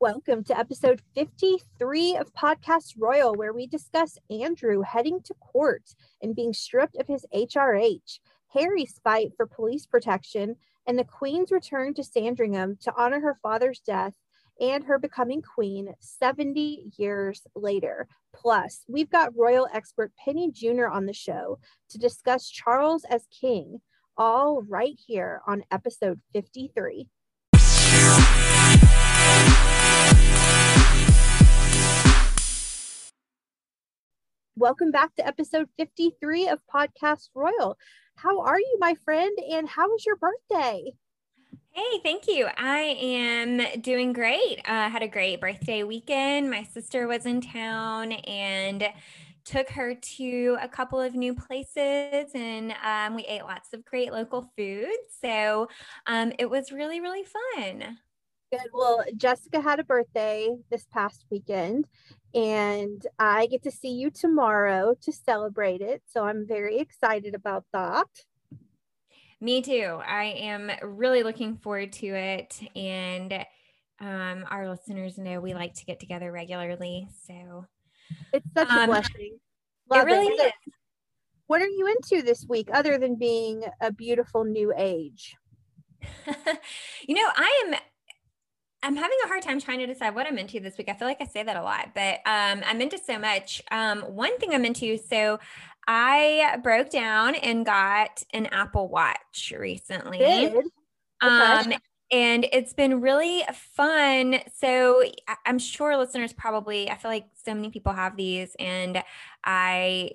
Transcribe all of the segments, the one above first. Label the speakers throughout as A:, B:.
A: Welcome to episode 53 of Podcast Royal, where we discuss Andrew heading to court and being stripped of his HRH, Harry's fight for police protection, and the Queen's return to Sandringham to honor her father's death and her becoming queen 70 years later. Plus, we've got royal expert Penny Junor on the show to discuss Charles as king, all right here on episode 53. Welcome back to episode 53 of Podcast Royal. How are you, my friend? And how was your birthday?
B: Hey, thank you. I am doing great. I uh, had a great birthday weekend. My sister was in town and took her to a couple of new places and um, we ate lots of great local food. So um, it was really, really fun.
A: Good. Well, Jessica had a birthday this past weekend, and I get to see you tomorrow to celebrate it. So I'm very excited about that.
B: Me too. I am really looking forward to it. And um, our listeners know we like to get together regularly. So
A: it's such um, a blessing.
B: Love it really it. is.
A: What are you into this week other than being a beautiful new age?
B: you know, I am I'm having a hard time trying to decide what I'm into this week. I feel like I say that a lot, but um, I'm into so much. Um, one thing I'm into, so I broke down and got an Apple Watch recently. Good. Um, and it's been really fun. So I'm sure listeners probably, I feel like so many people have these, and I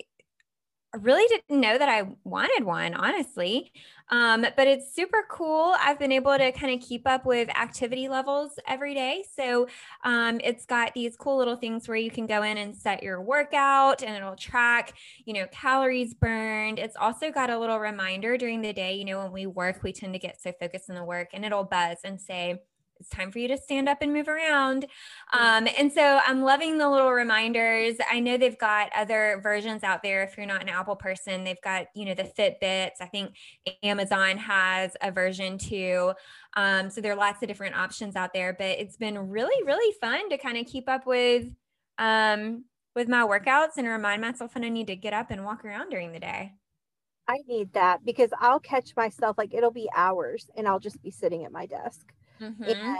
B: really didn't know that I wanted one, honestly. Um, but it's super cool. I've been able to kind of keep up with activity levels every day. So um, it's got these cool little things where you can go in and set your workout and it'll track, you know, calories burned. It's also got a little reminder during the day. You know, when we work, we tend to get so focused in the work and it'll buzz and say, it's time for you to stand up and move around. Um, and so I'm loving the little reminders. I know they've got other versions out there. If you're not an Apple person, they've got, you know, the Fitbits. I think Amazon has a version too. Um, so there are lots of different options out there, but it's been really, really fun to kind of keep up with, um, with my workouts and remind myself when I need to get up and walk around during the day.
A: I need that because I'll catch myself like it'll be hours and I'll just be sitting at my desk. Mm-hmm. And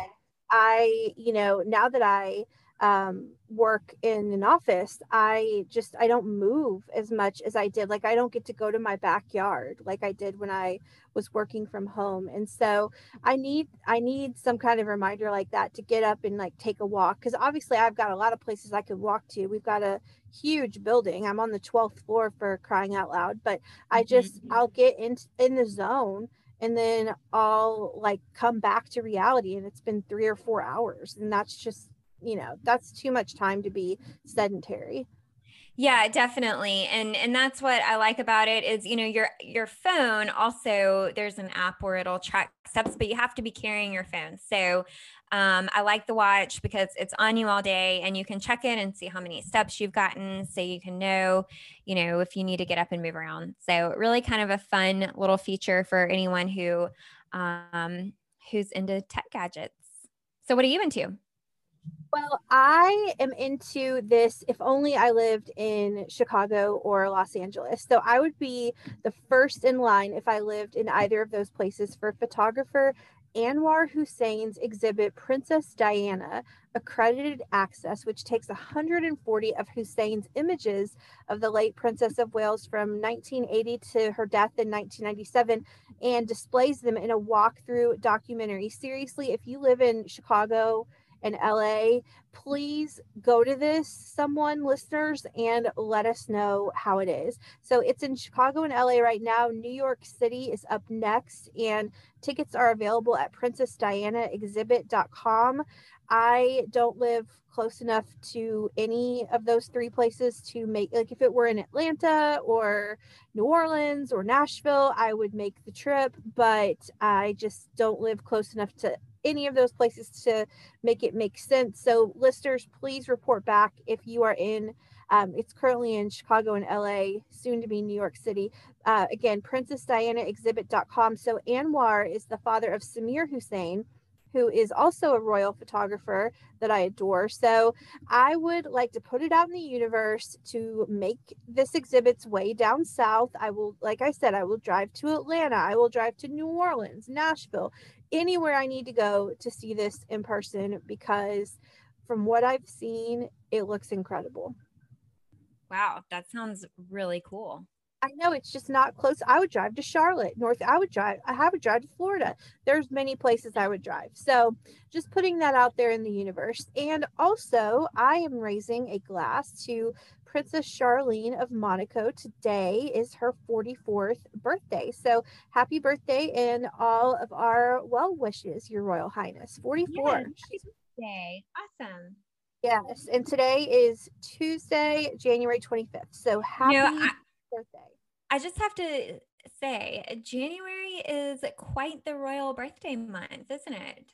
A: I, you know, now that I um, work in an office, I just I don't move as much as I did. Like I don't get to go to my backyard like I did when I was working from home. And so I need I need some kind of reminder like that to get up and like take a walk because obviously I've got a lot of places I could walk to. We've got a huge building. I'm on the 12th floor for crying out loud, but I just mm-hmm. I'll get in in the zone and then I'll like come back to reality and it's been 3 or 4 hours and that's just you know that's too much time to be sedentary
B: yeah definitely and and that's what i like about it is you know your your phone also there's an app where it'll track steps but you have to be carrying your phone so um, I like the watch because it's on you all day and you can check in and see how many steps you've gotten so you can know, you know, if you need to get up and move around. So really kind of a fun little feature for anyone who um, who's into tech gadgets. So what are you into?
A: Well, I am into this if only I lived in Chicago or Los Angeles. So I would be the first in line if I lived in either of those places for photographer Anwar Hussein's exhibit Princess Diana Accredited Access, which takes 140 of Hussein's images of the late Princess of Wales from 1980 to her death in 1997 and displays them in a walkthrough documentary. Seriously, if you live in Chicago, and LA, please go to this, someone, listeners, and let us know how it is. So it's in Chicago and LA right now. New York City is up next, and tickets are available at princessdianaexhibit.com. I don't live close enough to any of those three places to make like if it were in Atlanta or New Orleans or Nashville, I would make the trip, but I just don't live close enough to any of those places to make it make sense. So, listeners, please report back if you are in. Um, it's currently in Chicago and LA, soon to be New York City. Uh, again, princessdianaexhibit.com. So, Anwar is the father of Samir Hussein, who is also a royal photographer that I adore. So I would like to put it out in the universe to make this exhibit's way down south. I will, like I said, I will drive to Atlanta. I will drive to New Orleans, Nashville, anywhere I need to go to see this in person because from what I've seen, it looks incredible.
B: Wow, that sounds really cool.
A: I know it's just not close. I would drive to Charlotte, North. I would drive. I would drive to Florida. There's many places I would drive. So just putting that out there in the universe. And also, I am raising a glass to Princess Charlene of Monaco. Today is her 44th birthday. So happy birthday and all of our well wishes, Your Royal Highness. 44.
B: Yes, birthday. Awesome.
A: Yes. And today is Tuesday, January 25th. So happy I, birthday.
B: I just have to say, January is quite the royal birthday month, isn't it?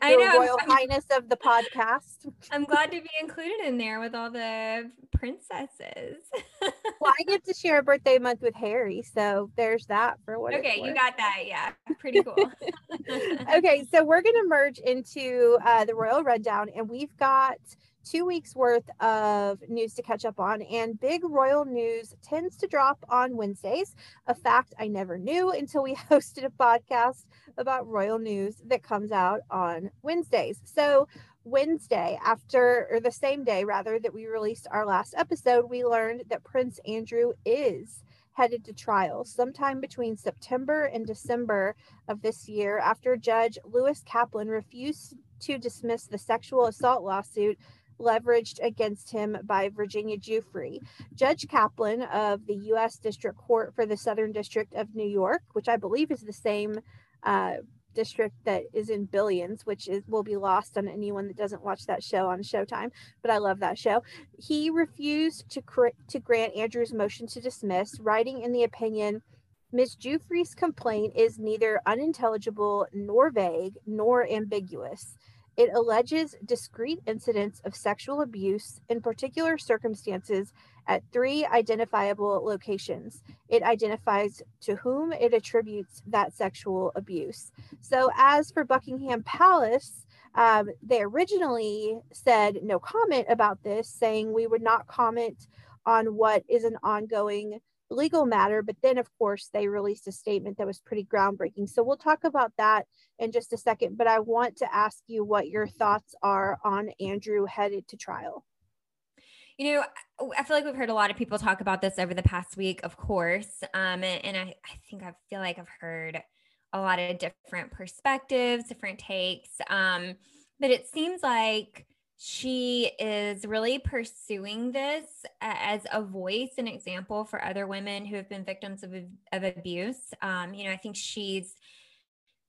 A: I know. Royal I'm, Highness of the podcast.
B: I'm glad to be included in there with all the princesses.
A: well, I get to share a birthday month with Harry, so there's that for what.
B: Okay, you got that. Yeah, pretty cool.
A: okay, so we're gonna merge into uh, the royal rundown, and we've got two weeks worth of news to catch up on, and big royal news tends to drop on Wednesdays. A fact I never knew until we hosted a podcast about royal news that comes out on Wednesdays. So, Wednesday, after or the same day rather that we released our last episode, we learned that Prince Andrew is headed to trial sometime between September and December of this year after Judge Lewis Kaplan refused to dismiss the sexual assault lawsuit leveraged against him by Virginia Giuffre. Judge Kaplan of the U.S. District Court for the Southern District of New York, which I believe is the same uh, district that is in Billions, which is will be lost on anyone that doesn't watch that show on Showtime. But I love that show. He refused to cr- to grant Andrew's motion to dismiss, writing in the opinion. Ms. Giuffre's complaint is neither unintelligible nor vague nor ambiguous. It alleges discrete incidents of sexual abuse in particular circumstances at three identifiable locations. It identifies to whom it attributes that sexual abuse. So, as for Buckingham Palace, um, they originally said no comment about this, saying we would not comment on what is an ongoing legal matter. But then, of course, they released a statement that was pretty groundbreaking. So we'll talk about that in just a second. But I want to ask you what your thoughts are on Andrew headed to trial.
B: You know, I feel like we've heard a lot of people talk about this over the past week, of course. Um, and, and I, I think I feel like I've heard a lot of different perspectives, different takes. Um, but it seems like she is really pursuing this as a voice and example for other women who have been victims of, of abuse. Um, you know, I think she's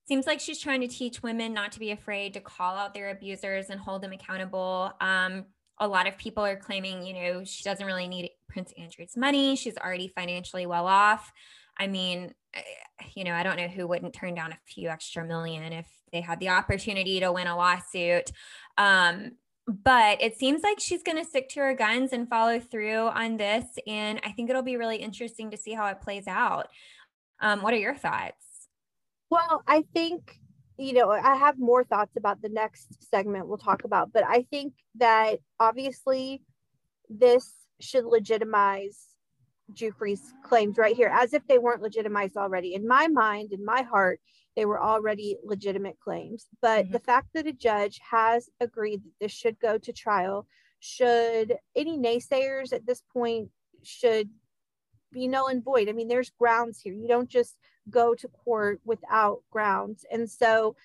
B: seems like she's trying to teach women not to be afraid to call out their abusers and hold them accountable. Um, a lot of people are claiming, you know, she doesn't really need Prince Andrew's money. She's already financially well off. I mean, you know, I don't know who wouldn't turn down a few extra million if they had the opportunity to win a lawsuit. Um, but it seems like she's going to stick to her guns and follow through on this. And I think it'll be really interesting to see how it plays out. Um, what are your thoughts?
A: Well, I think, you know, I have more thoughts about the next segment we'll talk about, but I think that obviously this should legitimize Giuffre's claims right here, as if they weren't legitimized already. In my mind, in my heart, they were already legitimate claims. But mm-hmm. the fact that a judge has agreed that this should go to trial, should any naysayers at this point should be null and void. I mean, there's grounds here. You don't just go to court without grounds. And so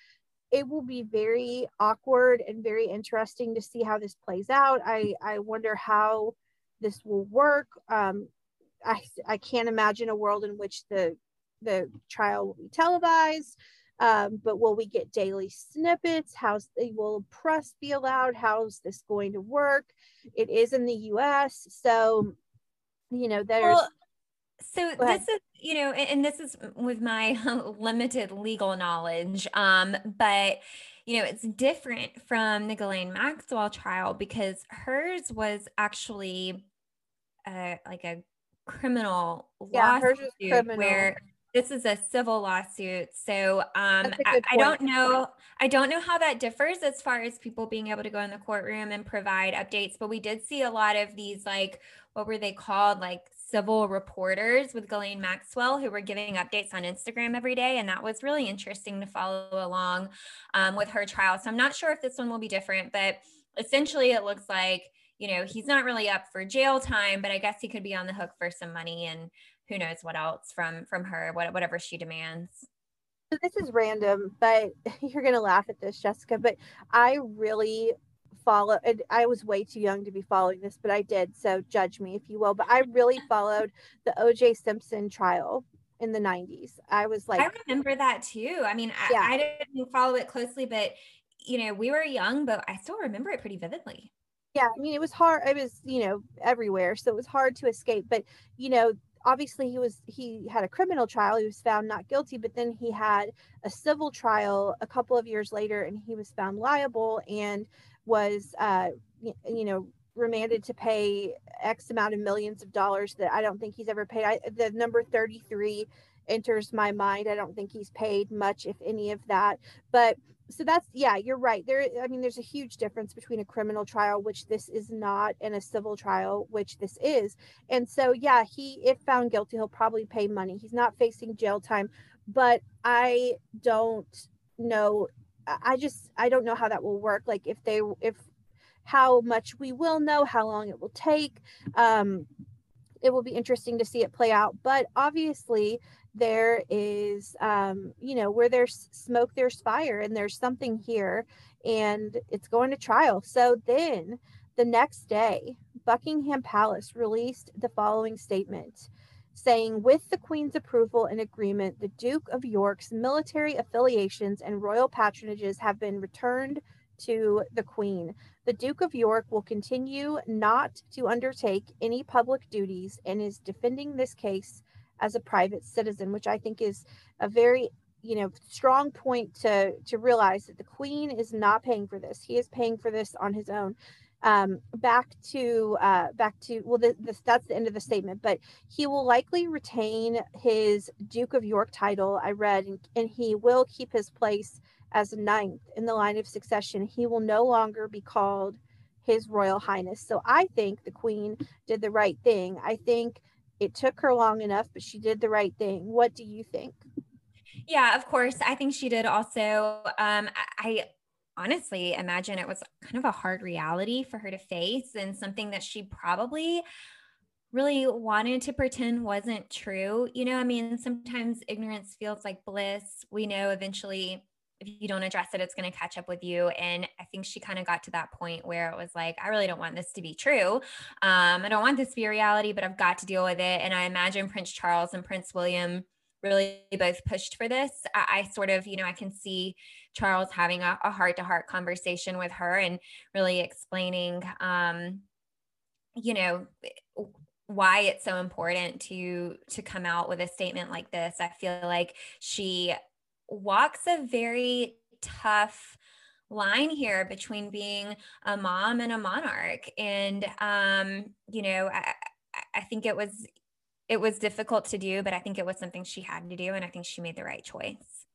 A: it will be very awkward and very interesting to see how this plays out. I, I wonder how this will work. Um, I, I can't imagine a world in which the the trial will be televised. Um, but will we get daily snippets? How's will press be allowed? How's this going to work? It is in the U.S., so you know there's. Well,
B: so this is you know, and this is with my limited legal knowledge, um, but you know, it's different from the Ghislaine Maxwell trial because hers was actually uh, like a criminal
A: yeah, lawsuit
B: criminal. where This is a civil lawsuit, so um, I, I, don't know. I don't know how that differs as far as people being able to go in the courtroom and provide updates. But we did see a lot of these, like what were they called, like civil reporters with Ghislaine Maxwell, who were giving updates on Instagram every day, and that was really interesting to follow along um, with her trial. So I'm not sure if this one will be different, but essentially, it looks like you know he's not really up for jail time, but I guess he could be on the hook for some money and who knows what else from from her whatever she demands.
A: So this is random but you're gonna laugh at this jessica but i really follow i was way too young to be following this but i did so judge me if you will but i really followed the oj simpson trial in the 90s i was like
B: i remember that too. I mean I, yeah. I didn't follow it closely but you know we were young but i still remember it pretty vividly.
A: Yeah i mean it was hard it was you know everywhere so it was hard to escape but you know obviously he was he had a criminal trial he was found not guilty but then he had a civil trial a couple of years later and he was found liable and was uh you know remanded to pay x amount of millions of dollars that i don't think he's ever paid. I, the number 33 enters my mind. I don't think he's paid much if any of that. But so that's yeah you're right. There i mean there's a huge difference between a criminal trial which this is not and a civil trial which this is. And so yeah he if found guilty he'll probably pay money. He's not facing jail time but i don't know i just i don't know how that will work. Like if they if how much we will know how long it will take um it will be interesting to see it play out. But obviously there is um, you know where there's smoke there's fire and there's something here and it's going to trial. So then the next day buckingham palace released the following statement saying with the queen's approval and agreement the duke of york's military affiliations and royal patronages have been returned to the queen. The duke of york will continue not to undertake any public duties and is defending this case as a private citizen, which I think is a very you know strong point to to realize that the queen is not paying for this. He is paying for this on his own. Um back to uh back to well the, the, that's the end of the statement but he will likely retain his duke of york title i read and, and he will keep his place as ninth in the line of succession. He will no longer be called his royal highness. So i think the queen did the right thing. I think it took her long enough, but she did the right thing. What do you think?
B: Yeah, of course. I think she did also. Um, I honestly imagine it was kind of a hard reality for her to face and something that she probably really wanted to pretend wasn't true. You know, I mean, sometimes ignorance feels like bliss. We know eventually if you don't address it, it's going to catch up with you. And I think she kind of got to that point where it was like, I really don't want this to be true. Um, I don't want this to be a reality, but I've got to deal with it. And I imagine Prince Charles and Prince William really both pushed for this. I, I sort of, you know, I can see Charles having a heart to heart conversation with her and really explaining, um, you know, why it's so important to to come out with a statement like this i feel like she walks a very tough line here between being a mom and a monarch. And um you know i i think it was it was difficult to do but i think it was something she had to do and i think she made the right choice.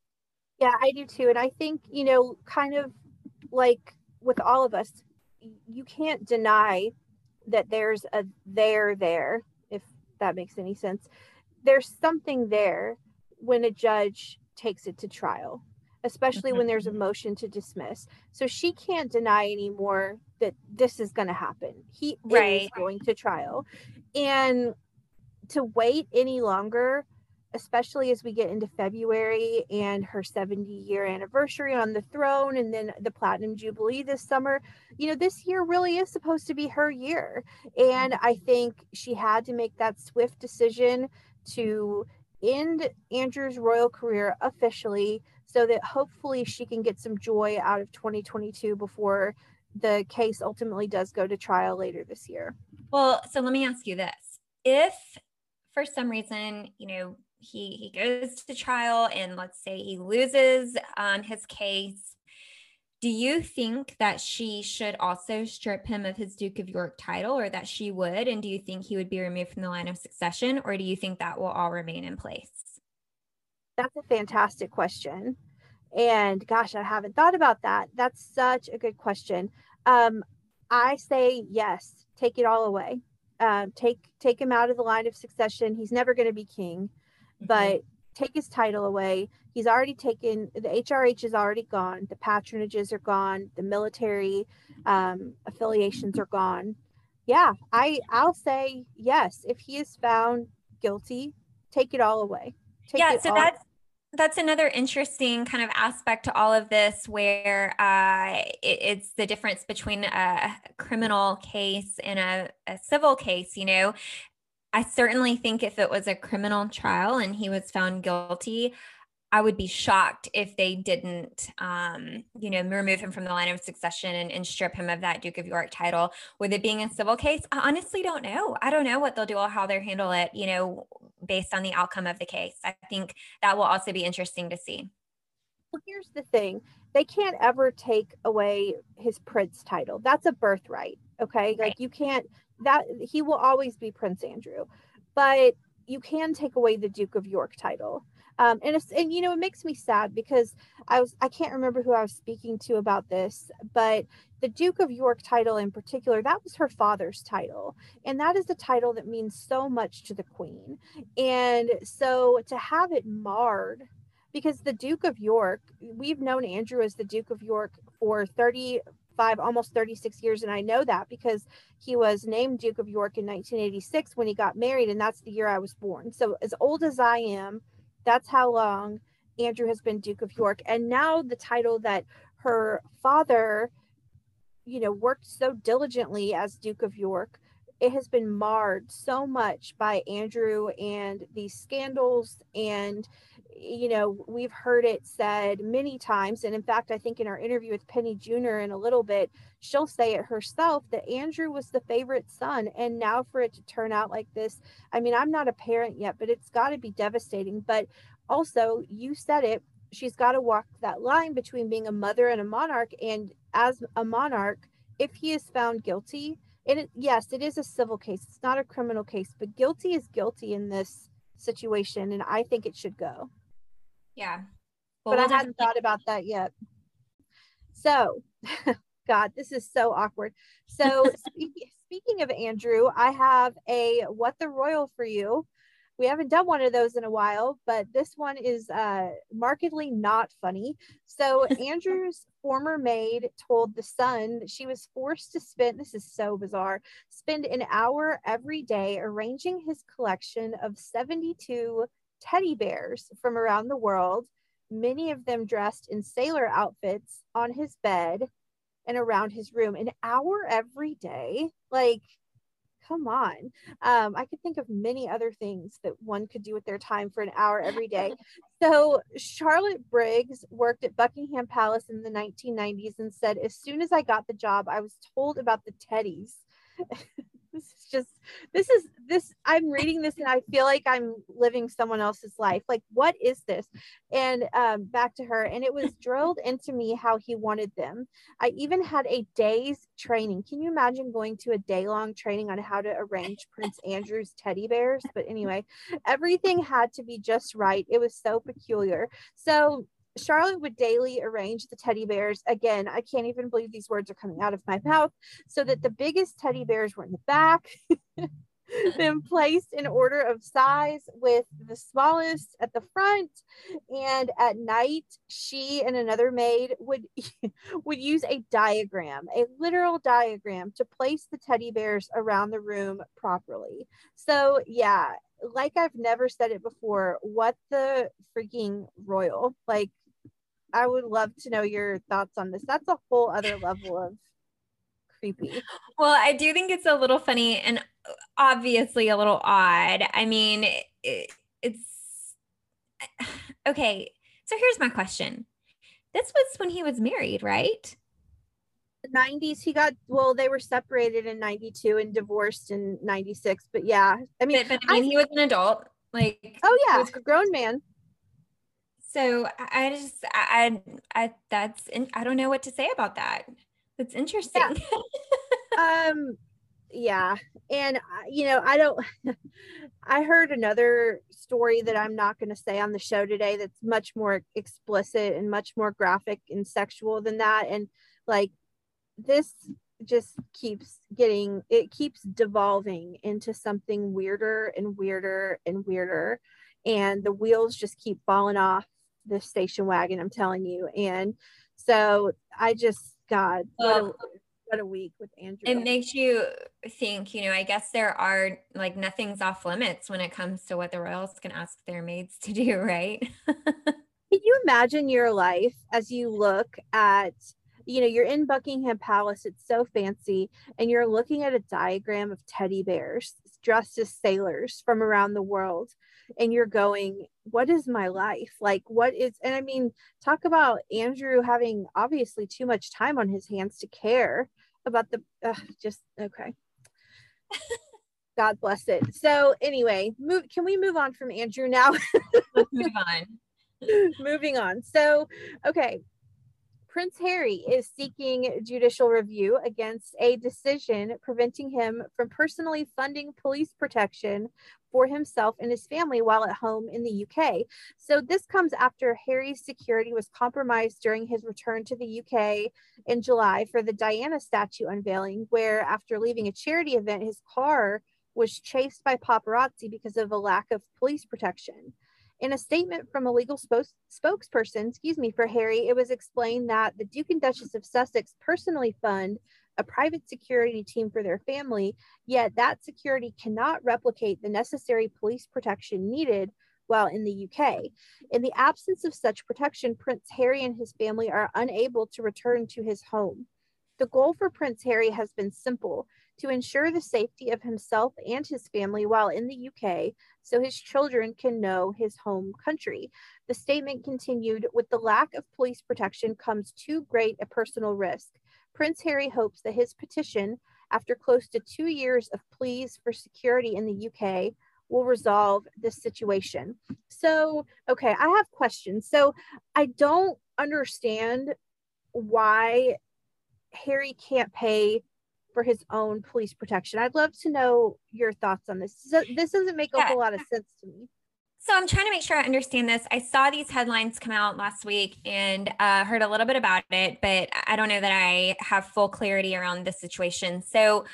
A: Yeah i do too. And i think you know kind of like with all of us you can't deny that there's a there there if that makes any sense. There's something there when a judge takes it to trial, especially mm-hmm. when there's a motion to dismiss. So she can't deny anymore that this is going to happen. He right. is going to trial. And to wait any longer, especially as we get into February and her 70 year anniversary on the throne and then the platinum jubilee this summer, you know, this year really is supposed to be her year. And I think she had to make that swift decision to end Andrew's royal career officially so that hopefully she can get some joy out of 2022 before the case ultimately does go to trial later this year.
B: Well, so let me ask you this. If for some reason, you know, he he goes to trial and let's say he loses um, his case do you think that she should also strip him of his Duke of York title or that she would? And do you think he would be removed from the line of succession or do you think that will all remain in place?
A: That's a fantastic question. And gosh, I haven't thought about that. That's such a good question. Um, I say yes, take it all away. Um, take take him out of the line of succession. He's never going to be king, mm-hmm. but take his title away. He's already taken the HRH is already gone. The patronages are gone. The military um, affiliations are gone. Yeah, I I'll say yes. If he is found guilty, take it all away. Take
B: yeah, so that's that's another interesting kind of aspect to all of this where uh, it, it's the difference between a criminal case and a, a civil case you know i certainly think if it was a criminal trial and he was found guilty I would be shocked if they didn't, um, you know, remove him from the line of succession and, and, strip him of that Duke of York title. With it being a civil case, I honestly don't know. I don't know what they'll do or how they'll handle it, you know, based on the outcome of the case. I think that will also be interesting to see.
A: Well, here's the thing they can't ever take away his prince title. That's a birthright. Okay. Right. Like you can't, that he will always be Prince Andrew, but you can take away the Duke of York title. Um, and it's, and you know it makes me sad because I was I can't remember who I was speaking to about this, but the Duke of York title in particular that was her father's title, and that is a title that means so much to the Queen, and so to have it marred because the Duke of York we've known Andrew as the Duke of York for 35 almost 36 years and I know that because he was named Duke of York in 1986 when he got married and that's the year I was born. So as old as I am, that's how long Andrew has been Duke of York. And now the title that her father, you know, worked so diligently as Duke of York, it has been marred so much by Andrew and these scandals and you know, we've heard it said many times. And in fact, I think in our interview with Penny Junor in a little bit, she'll say it herself that Andrew was the favorite son. And now for it to turn out like this, I mean, I'm not a parent yet, but it's got to be devastating. But also, you said it, she's got to walk that line between being a mother and a monarch. And as a monarch, if he is found guilty, it yes, it is a civil case. It's not a criminal case, but guilty is guilty in this situation, and I think it should go.
B: Yeah.
A: Well, but I hadn't thought about that yet. So, God, this is so awkward. So, speaking of Andrew, I have a What the Royal for you. We haven't done one of those in a while, but this one is uh, markedly not funny. So, Andrew's former maid told The Sun that she was forced to spend, this is so bizarre, spend an hour every day arranging his collection of 72 teddy bears from around the world, many of them dressed in sailor outfits on his bed and around his room an hour every day. Like, come on. Um, I could think of many other things that one could do with their time for an hour every day. So, Charlotte Briggs worked at Buckingham Palace in the 1990s and said, As soon as I got the job, I was told about the teddies. this is just this is this i'm reading this and i feel like i'm living someone else's life. Like what is this? And um, back to her and it was drilled into me how he wanted them. I even had a day's training. Can you imagine going to a day long training on how to arrange prince andrew's teddy bears? But anyway everything had to be just right. It was so peculiar. So Charlotte would daily arrange the teddy bears. Again, I can't even believe these words are coming out of my mouth. So that the biggest teddy bears were in the back, then placed in order of size with the smallest at the front. And at night, she and another maid would would use a diagram, a literal diagram, to place the teddy bears around the room properly. So yeah, like I've never said it before, what the freaking royal like I would love to know your thoughts on this. That's a whole other level of creepy.
B: Well, I do think it's a little funny and obviously a little odd. I mean, it, it's okay. So here's my question. This was when he was married, right?
A: The 90s he got well they were separated in 92 and divorced in 96 but yeah i mean
B: but, but I mean I, he was an adult like
A: oh yeah was a grown man
B: so I just I I that's I don't know what to say about that. That's interesting.
A: Yeah. um yeah and you know i don't i heard another story that i'm not going to say on the show today that's much more explicit and much more graphic and sexual than that and like this just keeps getting it keeps devolving into something weirder and weirder and weirder and the wheels just keep falling off the station wagon i'm telling you. And so i just god what a, what a week with andrew.
B: it makes you think you know i guess there are like nothing's off limits when it comes to what the royals can ask their maids to do right?
A: Can you imagine your life as you look at you know, you're in Buckingham Palace, it's so fancy, and you're looking at a diagram of teddy bears dressed as sailors from around the world. And you're going, what is my life? Like, what is, and I mean, talk about Andrew having obviously too much time on his hands to care about the, uh, just, okay. God bless it. So, anyway, move, can we move on from Andrew now?
B: Let's move on.
A: Moving on. So, okay, Prince Harry is seeking judicial review against a decision preventing him from personally funding police protection for himself and his family while at home in the UK. So, this comes after Harry's security was compromised during his return to the UK in July for the Diana statue unveiling, where after leaving a charity event, his car was chased by paparazzi because of a lack of police protection. In a statement from a legal spokesperson, excuse me, for Harry, it was explained that the Duke and Duchess of Sussex personally fund a private security team for their family, yet that security cannot replicate the necessary police protection needed while in the UK. In the absence of such protection, Prince Harry and his family are unable to return to his home. The goal for Prince Harry has been simple to ensure the safety of himself and his family while in the UK so his children can know his home country. The statement continued with the lack of police protection comes too great a personal risk. Prince Harry hopes that his petition, after close to two years of pleas for security in the UK, will resolve this situation. So, okay, I have questions. So, I don't understand why Harry can't pay for his own police protection. I'd love to know your thoughts on this. So, this doesn't make yeah. a whole lot of sense to me.
B: So I'm trying to make sure I understand this. I saw these headlines come out last week and uh, heard a little bit about it, but I don't know that I have full clarity around the situation. So,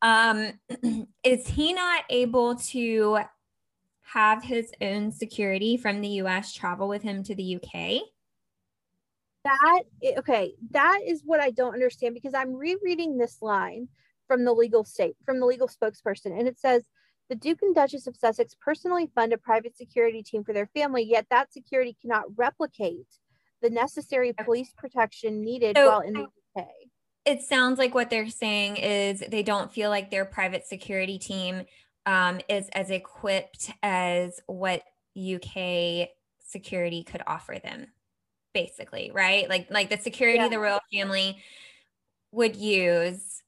B: um, is he not able to have his own security from the U.S. travel with him to the UK?
A: That okay that is what i don't understand because i'm rereading this line from the legal state from the legal spokesperson and it says the duke and duchess of sussex personally fund a private security team for their family yet that security cannot replicate the necessary police protection needed so, while in the uk
B: it sounds like what they're saying is they don't feel like their private security team um, is as equipped as what uk security could offer them basically, right? Like like the security yeah. the royal family would use.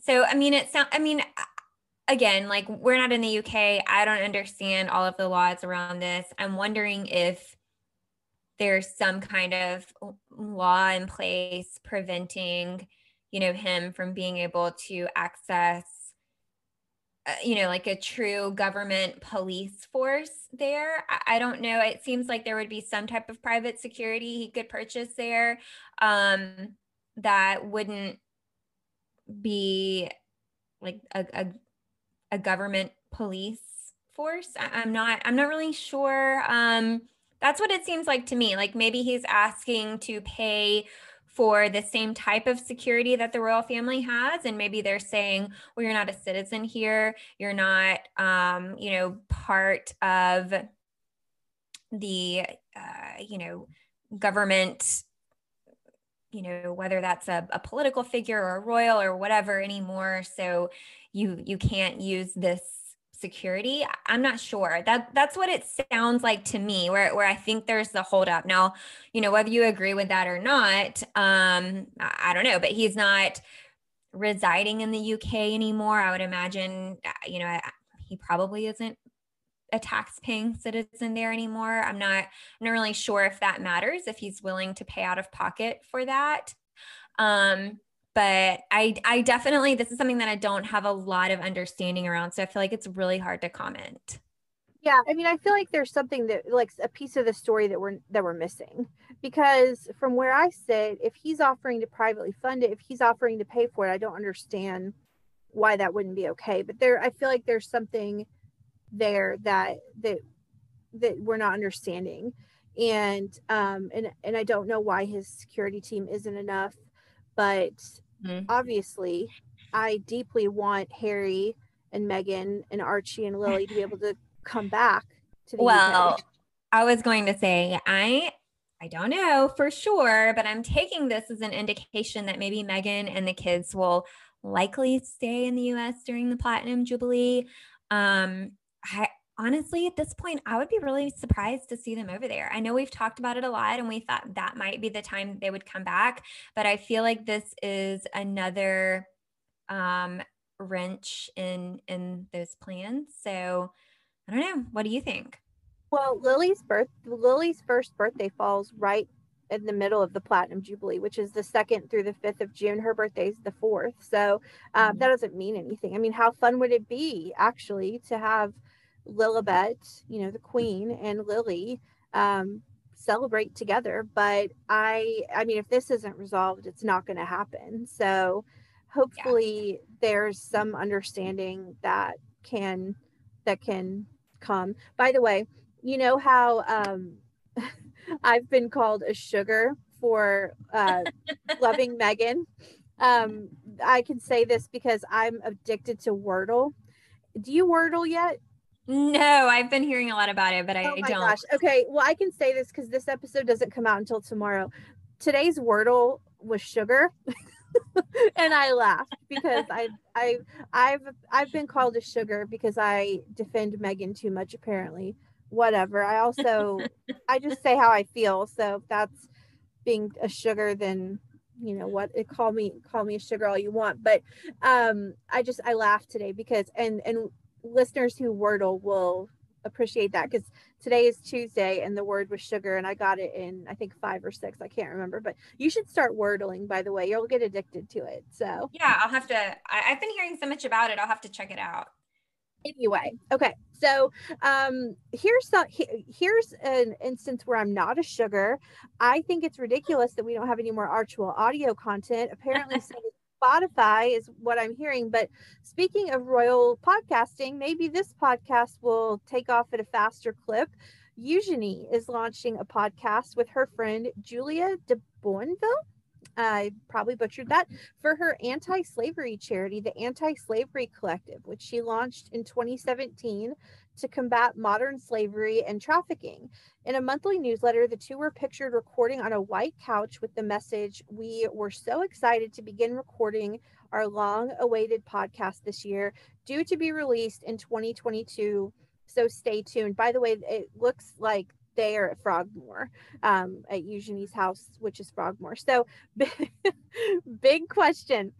B: So I mean it sound I mean again, like we're not in the UK. I don't understand all of the laws around this. I'm wondering if there's some kind of law in place preventing, you know, him from being able to access you know, like a true government police force there. I, I, don't know. It seems like there would be some type of private security he could purchase there um, that wouldn't be like a, a, a government police force. I, am not. I'm not really sure. Um, that's what it seems like to me. Like maybe he's asking to pay for the same type of security that the royal family has. And maybe they're saying well you're not a citizen here. You're not um, you know part of the uh, you know government you know whether that's a, a political figure or a royal or whatever anymore. So you you can't use this security i'm not sure. That that's what it sounds like to me where, where i think there's the holdup. Now you know whether you agree with that or not um i, don't know but he's not residing in the uk anymore. I would imagine uh, you know he probably isn't a tax paying citizen there anymore. I'm not i'm not really sure if that matters if he's willing to pay out of pocket for that. Um but I I definitely this is something that I don't have a lot of understanding around. So I feel like it's really hard to comment.
A: Yeah, I mean, I feel like there's something that like a piece of the story that we're that we're missing because from where I sit, if he's offering to privately fund it, if he's offering to pay for it, I don't understand why that wouldn't be okay. But there, I feel like there's something there that that that we're not understanding, and um and and I don't know why his security team isn't enough, but mm-hmm. obviously, I deeply want Harry and Meghan and Archie and Lily to be able to come back to the
B: well UK. i was going to say i i don't know for sure but i'm taking this as an indication that maybe meghan and the kids will likely stay in the us during the platinum jubilee um i honestly at this point i would be really surprised to see them over there i know we've talked about it a lot and we thought that might be the time they would come back but i feel like this is another um wrench in in those plans so I don't know. What do you think?
A: Well, Lily's birth Lily's first birthday falls right in the middle of the platinum jubilee, which is the second through the fifth of June. Her birthday is the fourth, so um, mm-hmm. that doesn't mean anything. I mean, how fun would it be actually to have Lilibet, you know, the queen, and Lily um, celebrate together? But I, I mean, if this isn't resolved, it's not going to happen. So hopefully, yeah. there's some understanding that can that can come. By the way, you know how um, I've been called a sugar for uh, loving Meghan. Um, I can say this because I'm addicted to Wordle. Do you Wordle yet?
B: No, I've been hearing a lot about it, but I, oh I don't. Gosh.
A: Okay, well, I can say this because this episode doesn't come out until tomorrow. Today's Wordle was sugar. and I laughed because I I I've I've been called a sugar because I defend Meghan too much apparently. Whatever. I also I just say how I feel. So if that's being a sugar then you know what it call me call me a sugar all you want but um i just i laughed today because and and listeners who wordle will appreciate that because today is Tuesday and the word was sugar and I got it in I think five or six. I can't remember, but you should start wordling by the way. You'll get addicted to it. So
B: yeah, I'll have to I, have been hearing so much about it. I'll have to check it out.
A: Anyway, okay. So um here's some here's an instance where I'm not a sugar. I think it's ridiculous that we don't have any more Archewell audio content. Apparently so Spotify, is what I'm hearing. But speaking of royal podcasting, maybe this podcast will take off at a faster clip. Eugenie is launching a podcast with her friend Julia de Boinville. I probably butchered that for her anti slavery charity, the Anti Slavery Collective, which she launched in 2017 to combat modern slavery and trafficking. In a monthly newsletter, the two were pictured recording on a white couch with the message We were so excited to begin recording our long awaited podcast this year, due to be released in 2022. So stay tuned. By the way, it looks like they are at Frogmore, um, at Eugenie's house, which is Frogmore. So, big question: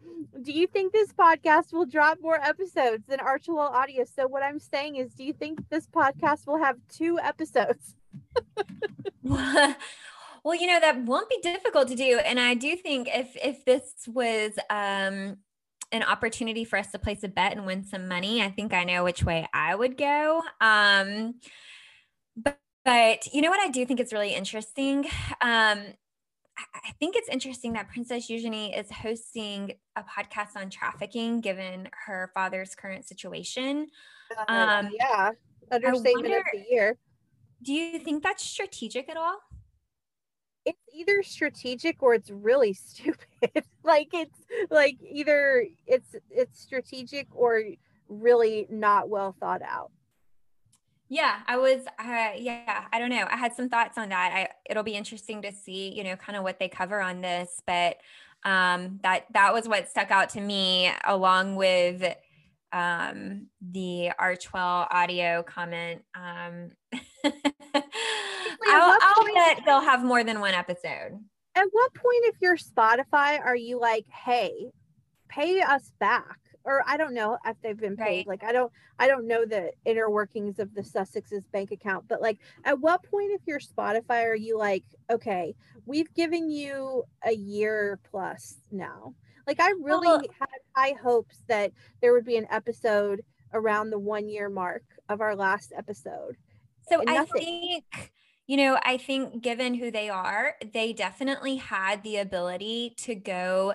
A: Do you think this podcast will drop more episodes than Archewell Audio? So, what I'm saying is, do you think this podcast will have two episodes?
B: well, you know that won't be difficult to do, and I do think if if this was um, an opportunity for us to place a bet and win some money, I think I know which way I would go. Um, but you know what I do think is really interesting? Um, I think it's interesting that Princess Eugenie is hosting a podcast on trafficking given her father's current situation.
A: Uh, um, yeah, understatement wonder, of the year.
B: Do you think that's strategic at all?
A: It's either strategic or it's really stupid. like it's like either it's it's strategic or really not well thought out.
B: Yeah, I was, uh, yeah, I don't know. I had some thoughts on that. I, it'll be interesting to see, you know, kind of what they cover on this, but um, that, that was what stuck out to me along with um, the Archewell audio comment. Um, I'll, I'll bet they'll have more than one episode.
A: At what point, if you're Spotify, are you like, hey, pay us back? Or I don't know if they've been paid. Right. Like I don't I don't know the inner workings of the Sussex's bank account, but like at what point if you're Spotify are you like, okay, we've given you a year plus now. Like I really well, had high hopes that there would be an episode around the one year mark of our last episode.
B: So I think you know, I think given who they are, they definitely had the ability to go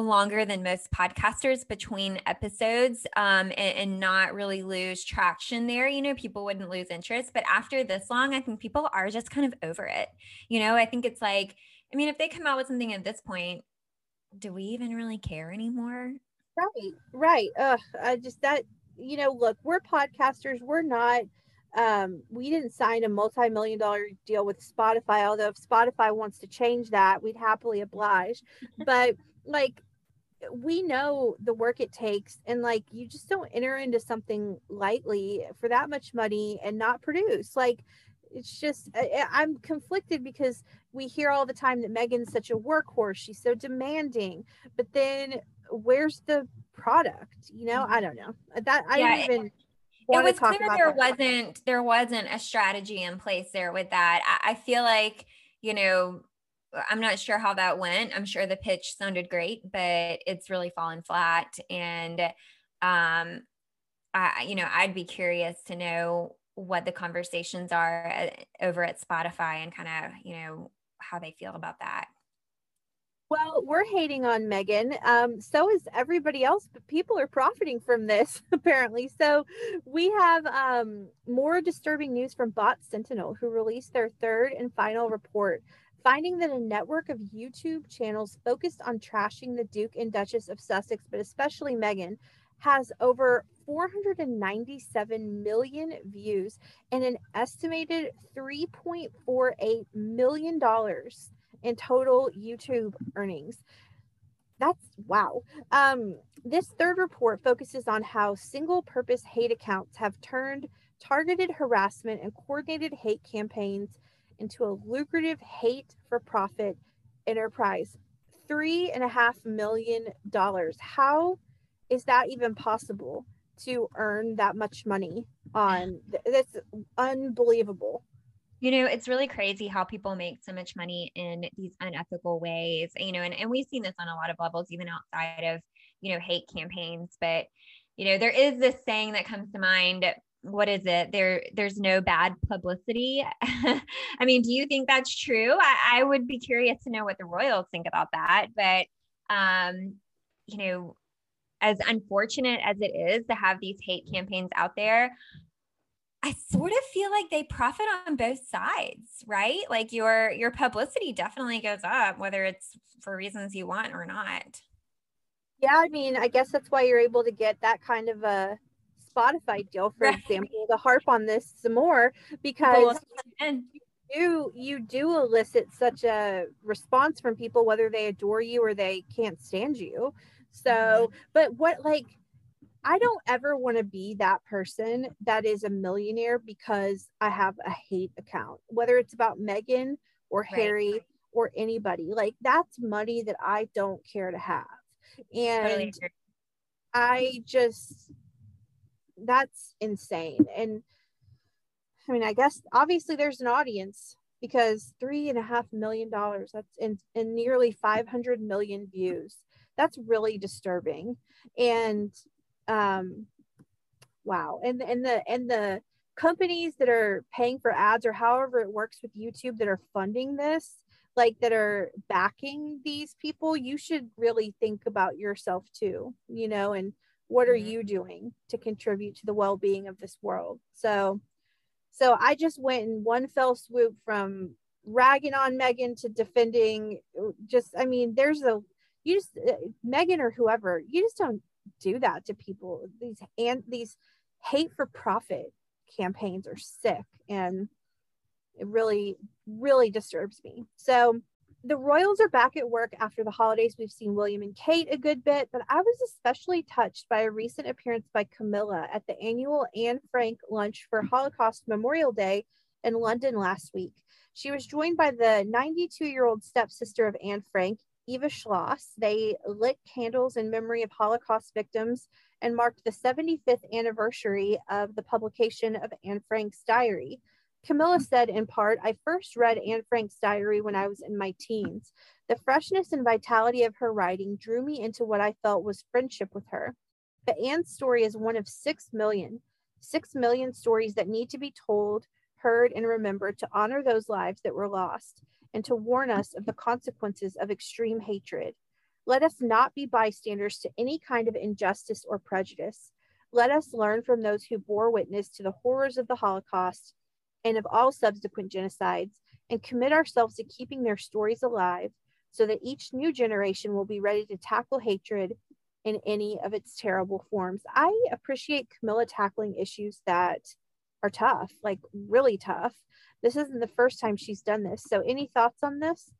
B: longer than most podcasters between episodes um, and, and, not really lose traction there. You know, people wouldn't lose interest. But after this long, I think people are just kind of over it. You know, I think it's like, I mean, if they come out with something at this point, do we even really care anymore?
A: Right, right. Ugh, I just that, you know, look, we're podcasters. We're not um, we didn't sign a multi-million dollar deal with Spotify, although if Spotify wants to change that, we'd happily oblige. But like we know the work it takes and like you just don't enter into something lightly for that much money and not produce. Like it's just i'm conflicted because we hear all the time that meghan's such a workhorse she's so demanding but then where's the product you know? Mm-hmm. I don't know. Uh, that i yeah, don't even
B: it, it was clear there wasn't there wasn't a strategy in place there with that. I, I feel like you know I'm not sure how that went. I'm sure the pitch sounded great, but it's really fallen flat. And, um, I, you know, I'd be curious to know what the conversations are at, uh, over at Spotify and kind of, you know, how they feel about that.
A: Well, we're hating on Meghan. Um, so is everybody else, but people are profiting from this apparently. So we have um, more disturbing news from Bot Sentinel, who released their third and final report finding that a network of YouTube channels focused on trashing the Duke and Duchess of Sussex, but especially Meghan, has over 497 million views and an estimated $3.48 million in total YouTube earnings. That's wow. Um, this third report focuses on how single purpose hate accounts have turned targeted harassment and coordinated hate campaigns into a lucrative hate for profit enterprise. Three and a half million dollars. How is that even possible to earn that much money on? That's unbelievable.
B: You know, it's really crazy how people make so much money in these unethical ways, you know, and, and we've seen this on a lot of levels, even outside of, you know, hate campaigns. But, you know, there is this saying that comes to mind what is it? There there's no bad publicity. I mean do you think that's true? I, I, would be curious to know what the royals think about that but um you know as unfortunate as it is to have these hate campaigns out there i sort of feel like they profit on both sides right? Like your your publicity definitely goes up whether it's for reasons you want or not.
A: Yeah i mean i guess that's why you're able to get that kind of a Spotify deal, for right. example, to harp on this some more because you you do elicit such a response from people whether they adore you or they can't stand you. So, mm-hmm. but what like I don't ever want to be that person that is a millionaire because I have a hate account, whether it's about Meghan or right. Harry or anybody. Like that's money that I don't care to have. And totally I just that's insane. And I mean, I guess obviously there's an audience because three and a half million dollars that's in, in nearly 500 million views. That's really disturbing. And um wow. And and the and the companies that are paying for ads or however it works with youtube that are funding this like that are backing these people you should really think about yourself too you know and what are mm-hmm. you doing to contribute to the well-being of this world? So so i just went in one fell swoop from ragging on meghan to defending just i mean there's a you just uh, meghan or whoever you just don't do that to people. These and these hate for profit campaigns are sick and it really really disturbs me. So the Royals are back at work after the holidays. We've seen William and Kate a good bit, but I was especially touched by a recent appearance by Camilla at the annual Anne Frank lunch for Holocaust Memorial Day in London last week. She was joined by the 92 year old stepsister of Anne Frank, Eva Schloss. They lit candles in memory of Holocaust victims and marked the 75th anniversary of the publication of Anne Frank's diary. Camilla said in part, I first read Anne Frank's diary when I was in my teens. The freshness and vitality of her writing drew me into what I felt was friendship with her. But Anne's story is one of six million, six million stories that need to be told, heard, and remembered to honor those lives that were lost and to warn us of the consequences of extreme hatred. Let us not be bystanders to any kind of injustice or prejudice. Let us learn from those who bore witness to the horrors of the Holocaust and of all subsequent genocides and commit ourselves to keeping their stories alive so that each new generation will be ready to tackle hatred in any of its terrible forms. I appreciate Camilla tackling issues that are tough, like really tough. This isn't the first time she's done this. So, any thoughts on this?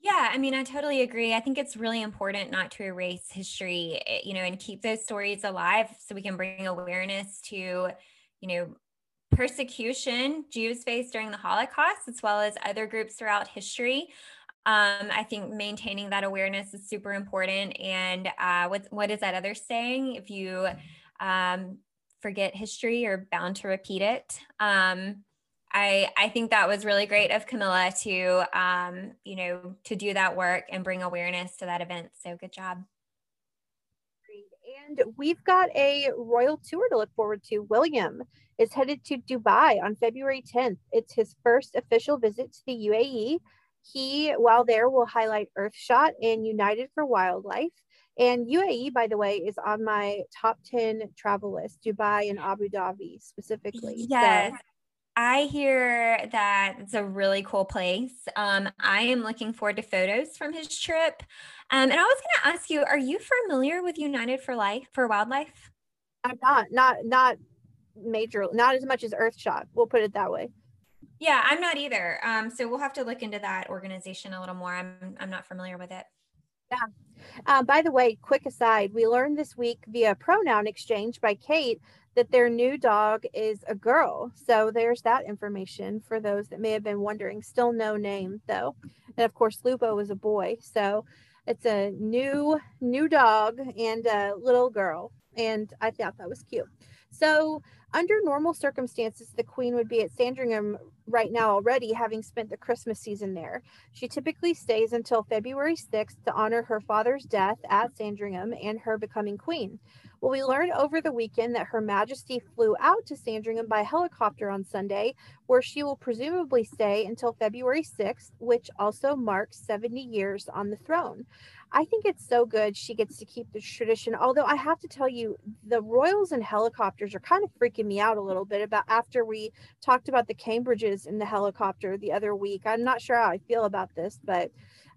B: Yeah, I mean, I totally agree. I think it's really important not to erase history, eh, you know, and keep those stories alive so we can bring awareness to, you know, persecution Jews faced during the Holocaust, as well as other groups throughout history. Um, I think maintaining that awareness is super important. And uh, what, what is that other saying? If you um, forget history, you're bound to repeat it. Um, I, I think that was really great of Camilla to, um, you know, to do that work and bring awareness to that event. So good job.
A: And we've got a royal tour to look forward to. William is headed to Dubai on February 10th. It's his first official visit to the UAE. He, while there, will highlight Earthshot and United for Wildlife. And UAE, by the way, is on my top 10 travel list, Dubai and Abu Dhabi specifically.
B: Yes. So, I hear that it's a really cool place. Um, I am looking forward to photos from his trip. Um, and I was going to ask you, are you familiar with United for Life for Wildlife?
A: I'm not, not, not major, not as much as Earthshot. We'll put it that way.
B: Yeah, I'm not either. Um, so we'll have to look into that organization a little more. I'm, I'm not familiar with it.
A: Yeah. Uh, by the way, quick aside, we learned this week via pronoun exchange by Kate that their new dog is a girl. So there's that information for those that may have been wondering. Still no name though. And of course, Lupo was a boy. So it's a new new dog and a little girl. And I thought that was cute. So under normal circumstances, the queen would be at Sandringham right now already, having spent the Christmas season there. She typically stays until February 6th to honor her father's death at Sandringham and her becoming queen. Well, we learned over the weekend that Her Majesty flew out to Sandringham by helicopter on Sunday, where she will presumably stay until February 6th, which also marks 70 years on the throne. I think it's so good she gets to keep the tradition. Although I have to tell you, the royals and helicopters are kind of freaking me out a little bit about after we talked about the Cambridges in the helicopter the other week. I'm not sure how I feel about this, but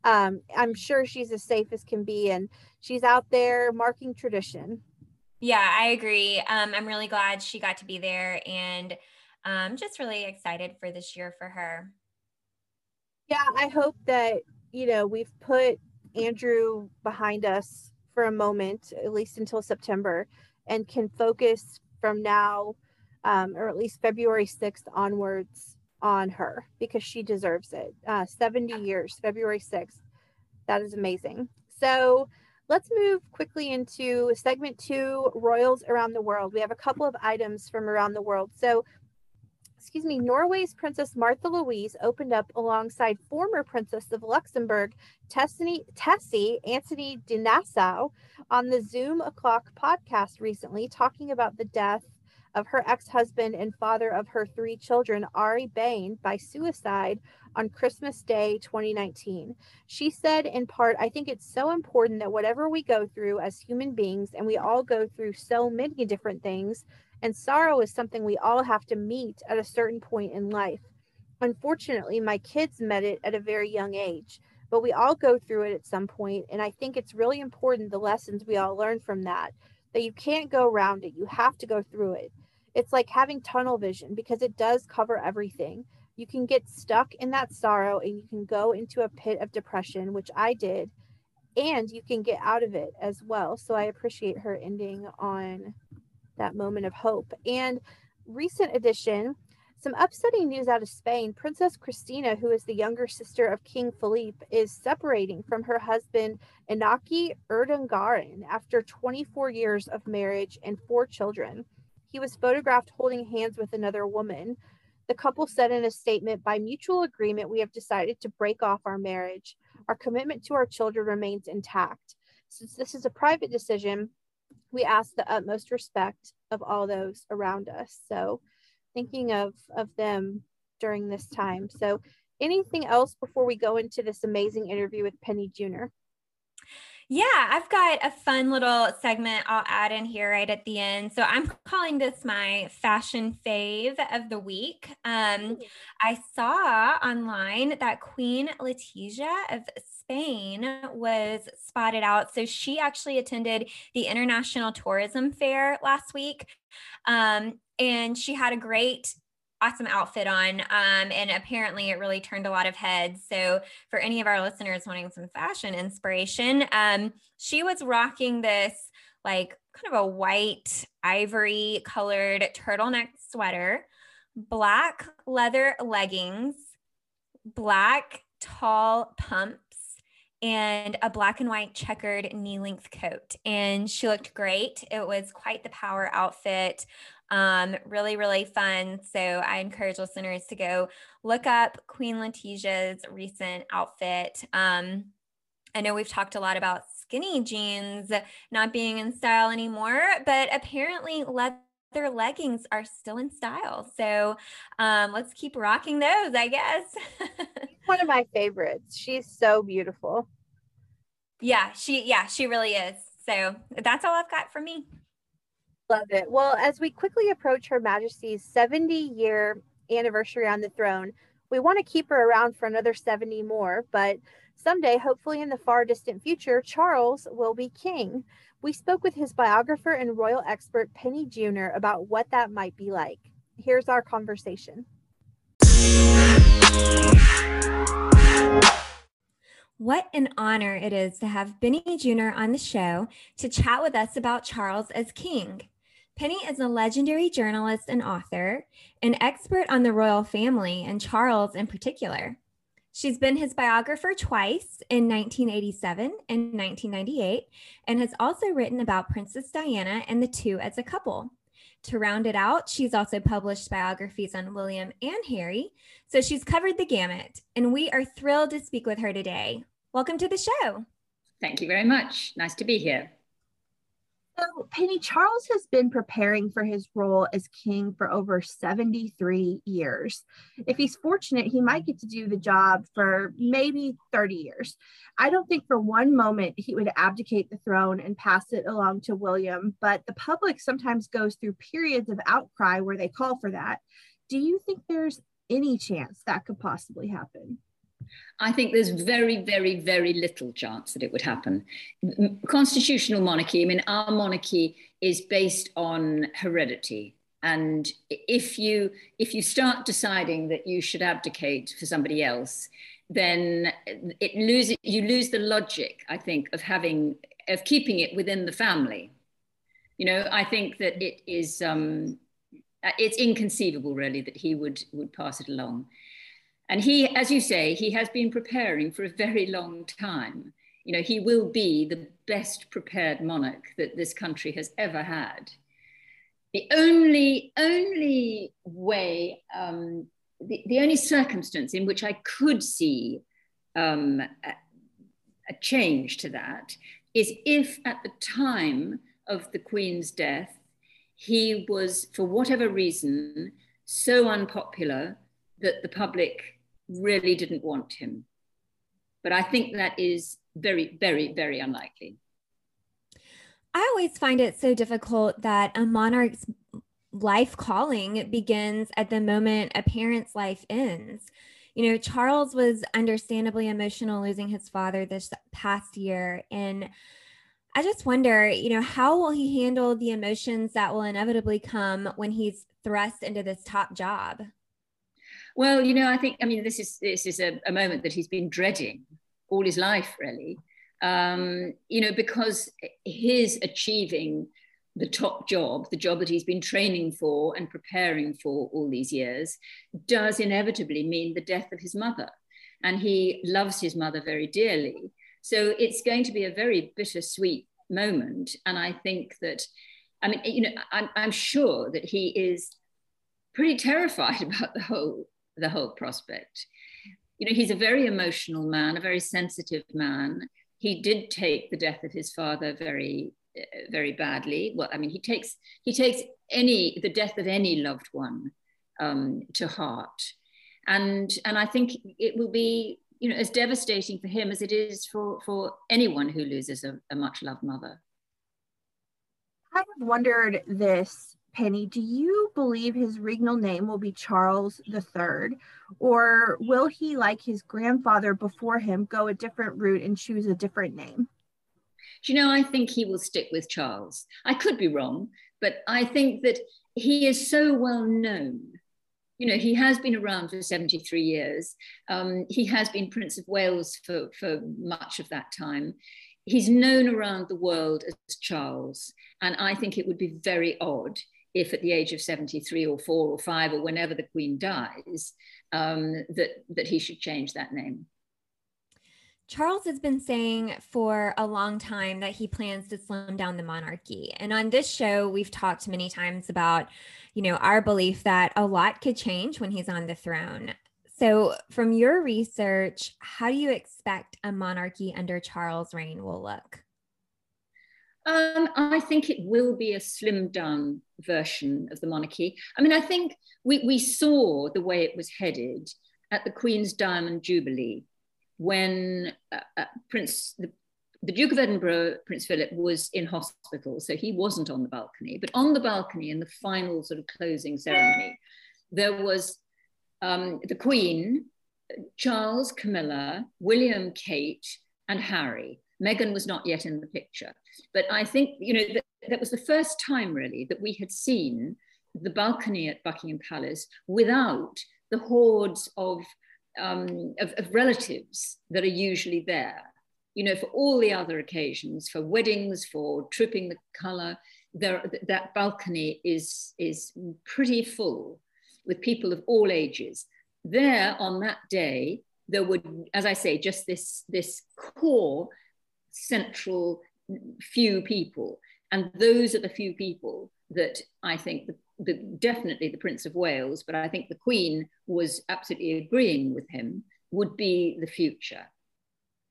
A: um, I'm sure she's as safe as can be and she's out there marking tradition.
B: Yeah, I agree. Um, I'm really glad she got to be there and I'm um, just really excited for this year for her.
A: Yeah, I hope that, you know, we've put Andrew behind us for a moment, at least until September, and can focus from now, um, or at least February 6th onwards, on her because she deserves it. Uh, 70 years, February 6th. That is amazing. So, Let's move quickly into segment two, royals around the world. We have a couple of items from around the world. So, excuse me, Norway's Princess Martha Louise opened up alongside former Princess of Luxembourg, Tessy, Tessy Antony de Nassau, on the Zoom O'Clock podcast recently, talking about the death of her ex husband and father of her three children, Ari Behn, by suicide on Christmas Day 2019. She said, in part, I think it's so important that whatever we go through as human beings, and we all go through so many different things, and sorrow is something we all have to meet at a certain point in life. Unfortunately, my kids met it at a very young age, but we all go through it at some point, and I think it's really important the lessons we all learn from that. That you can't go around it, you have to go through it. It's like having tunnel vision because it does cover everything you can get stuck in that sorrow and you can go into a pit of depression, which I did, and you can get out of it as well. So I appreciate her ending on that moment of hope. And recent addition, some upsetting news out of Spain. Princess Cristina, who is the younger sister of King Philippe, is separating from her husband Inaki Urdangarin after 24 years of marriage and four children. He was photographed holding hands with another woman. The couple said in a statement by mutual agreement, we have decided to break off our marriage. Our commitment to our children remains intact. Since this is a private decision, we ask the utmost respect of all those around us. So, thinking of, of them during this time. So, anything else before we go into this amazing interview with Penny Junor?
B: Yeah, I've got a fun little segment I'll add in here right at the end. So I'm calling this my fashion fave of the week. Um, I saw online that Queen Letizia of Spain was spotted out. So she actually attended the International Tourism Fair last week. Um, and she had a great awesome outfit on. Um, and apparently it really turned a lot of heads. So for any of our listeners wanting some fashion inspiration, um, she was rocking this like kind of a white ivory colored turtleneck sweater, black leather leggings, black tall pumps, and a black and white checkered knee length coat. And she looked great. It was quite the power outfit. Um, really, really fun. So I encourage listeners to go look up Queen Letizia's recent outfit. Um, I know we've talked a lot about skinny jeans not being in style anymore, but apparently leather leggings are still in style. So um, let's keep rocking those, I guess.
A: One of my favorites. She's so beautiful.
B: Yeah, she yeah, she really is. So that's all I've got for me.
A: Love it. Well, as we quickly approach Her Majesty's 70 year anniversary on the throne, we want to keep her around for another 70 more, but someday, hopefully in the far distant future, Charles will be king. We spoke with his biographer and royal expert, Penny Junor, about what that might be like. Here's our conversation.
B: What an honor it is to have Penny Junor on the show to chat with us about Charles as king. Penny is a legendary journalist and author, an expert on the royal family and Charles in particular. She's been his biographer twice in 1987 and 1998, and has also written about Princess Diana and the two as a couple. To round it out, she's also published biographies on William and Harry, so she's covered the gamut, and we are thrilled to speak with her today. Welcome to the show.
C: Thank you very much. Nice to be here.
A: So, Penny, Charles has been preparing for his role as king for over 73 years. If he's fortunate, he might get to do the job for maybe 30 years. I don't think for one moment he would abdicate the throne and pass it along to William, but the public sometimes goes through periods of outcry where they call for that. Do you think there's any chance that could possibly happen?
C: I think there's very, very, very little chance that it would happen. Constitutional monarchy, I mean, our monarchy is based on heredity. And if you if you start deciding that you should abdicate for somebody else, then it loses you lose the logic, I think, of having of keeping it within the family. You know, I think that it is um, it's inconceivable really that he would would pass it along. And he, as you say, he has been preparing for a very long time. You know, he will be the best prepared monarch that this country has ever had. The only, only way, um, the, the only circumstance in which I could see um, a, a change to that is if at the time of the Queen's death, he was, for whatever reason, so unpopular that the public really didn't want him. But I think that is very, very, very unlikely.
B: I always find it so difficult that a monarch's life calling begins at the moment a parent's life ends. You know, Charles was understandably emotional losing his father this past year. And I just wonder, you know, how will he handle the emotions that will inevitably come when he's thrust into this top job?
C: Well, you know, I think I mean this is this is a, a moment that he's been dreading all his life, really. Um, you know, because his achieving the top job, the job that he's been training for and preparing for all these years, does inevitably mean the death of his mother. And he loves his mother very dearly. So it's going to be a very bittersweet moment. And I think that, I mean, you know, I'm, I'm sure that he is pretty terrified about the whole the whole prospect. You know, he's a very emotional man, a very sensitive man. He did take the death of his father very very badly. Well, I mean, he takes he takes any the death of any loved one um, to heart, and and I think it will be you know as devastating for him as it is for for anyone who loses a, a much loved mother.
A: I have wondered this, Penny. Do you believe his regnal name will be Charles III, or will he, like his grandfather before him, go a different route and choose a different name?
C: Do you know, I think he will stick with Charles. I could be wrong, but I think that he is so well known. You know, he has been around for 73 years. Um, he has been Prince of Wales for, for much of that time. He's known around the world as Charles. And I think it would be very odd if at the age of 73 or four or five or whenever the Queen dies, um, that, that he should change that name.
B: Charles has been saying for a long time that he plans to slim down the monarchy. And on this show, we've talked many times about, you know, our belief that a lot could change when he's on the throne. So, from your research, how do you expect a monarchy under Charles' reign will look?
C: Um, I think it will be a slimmed down version of the monarchy. I mean, I think we, we saw the way it was headed at the Queen's Diamond Jubilee when uh, uh, Prince, the, the Duke of Edinburgh, Prince Philip, was in hospital, so he wasn't on the balcony. But on the balcony, in the final sort of closing ceremony, there was um, the Queen, Charles, Camilla, William, Kate, and Harry. Meghan was not yet in the picture. But I think, you know, that, that was the first time really that we had seen the balcony at Buckingham Palace without the hordes of um, of, of relatives that are usually there. You know, for all the other occasions, for weddings, for Trooping the Colour, that balcony is, is pretty full with people of all ages. There on that day, there would, as I say, just this, this core central few people. And those are the few people that I think the the, definitely the Prince of Wales, but I think the Queen was absolutely agreeing with him, would be the future.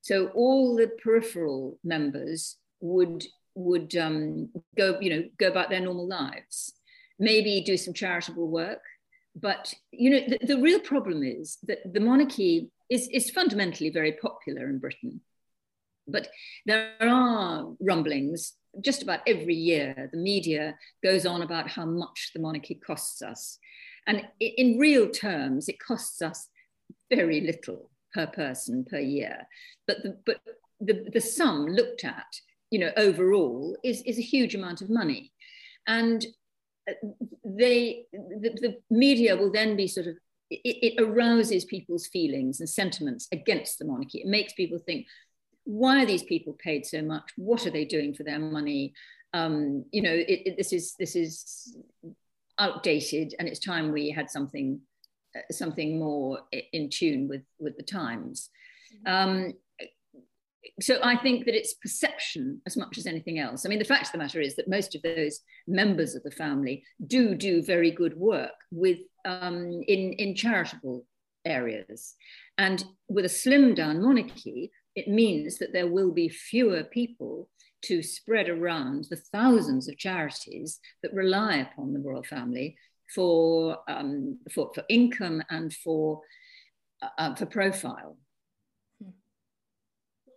C: So all the peripheral members would would um, go, you know, go about their normal lives, maybe do some charitable work. But you know, the, the real problem is that the monarchy is, is fundamentally very popular in Britain. But there are rumblings just about every year, the media goes on about how much the monarchy costs us. And in real terms, it costs us very little per person per year. But the, but the, the sum looked at, you know, overall is, is a huge amount of money. And uh, they, the, the media will then be sort of it, it, arouses people's feelings and sentiments against the monarchy. It makes people think, why are these people paid so much? What are they doing for their money? Um, you know, it, it, this is this is outdated, and it's time we had something uh, something more in tune with with the times. Um, so I think that it's perception as much as anything else. I mean, the fact of the matter is that most of those members of the family do do very good work with um, in in charitable areas, and with a slim down monarchy, it means that there will be fewer people to spread around the thousands of charities that rely upon the royal family for, um, for, for, income and for, uh, for profile.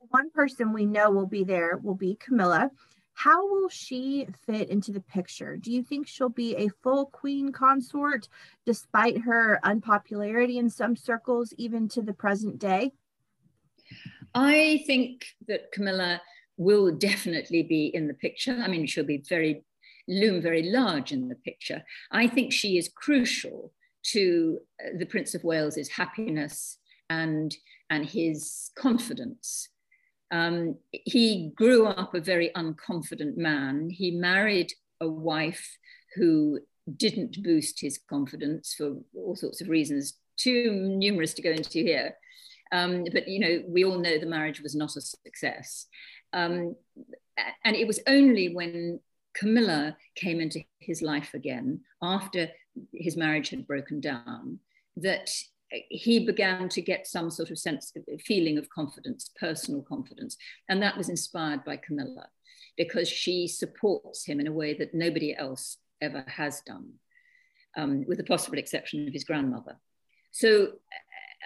A: One person we know will be there will be Camilla. How will she fit into the picture? Do you think she'll be a full queen consort despite her unpopularity in some circles, even to the present day?
C: I think that Camilla will definitely be in the picture. I mean, she'll be very, loom very large in the picture. I think she is crucial to uh, the Prince of Wales's happiness and, and his confidence. Um, he grew up a very unconfident man. He married a wife who didn't boost his confidence for all sorts of reasons, too numerous to go into here. Um, but you know, we all know the marriage was not a success. Um, and it was only when Camilla came into his life again after his marriage had broken down, that he began to get some sort of sense, of feeling of confidence, personal confidence. And that was inspired by Camilla because she supports him in a way that nobody else ever has done, um, with the possible exception of his grandmother. So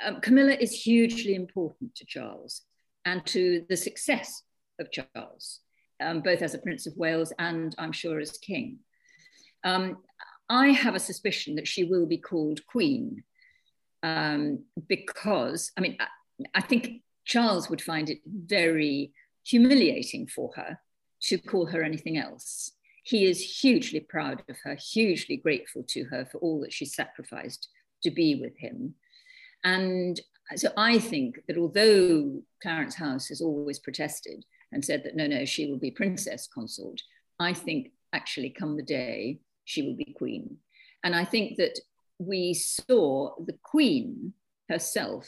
C: um, Camilla is hugely important to Charles and to the success of Charles, um, both as a Prince of Wales and I'm sure as King. Um, I have a suspicion that she will be called Queen um, because, I mean, I, I think Charles would find it very humiliating for her to call her anything else. He is hugely proud of her, hugely grateful to her for all that she sacrificed to be with him. And so I think that although Clarence House has always protested and said that no, no, she will be princess consort, I think actually come the day she will be queen. And I think that we saw the queen herself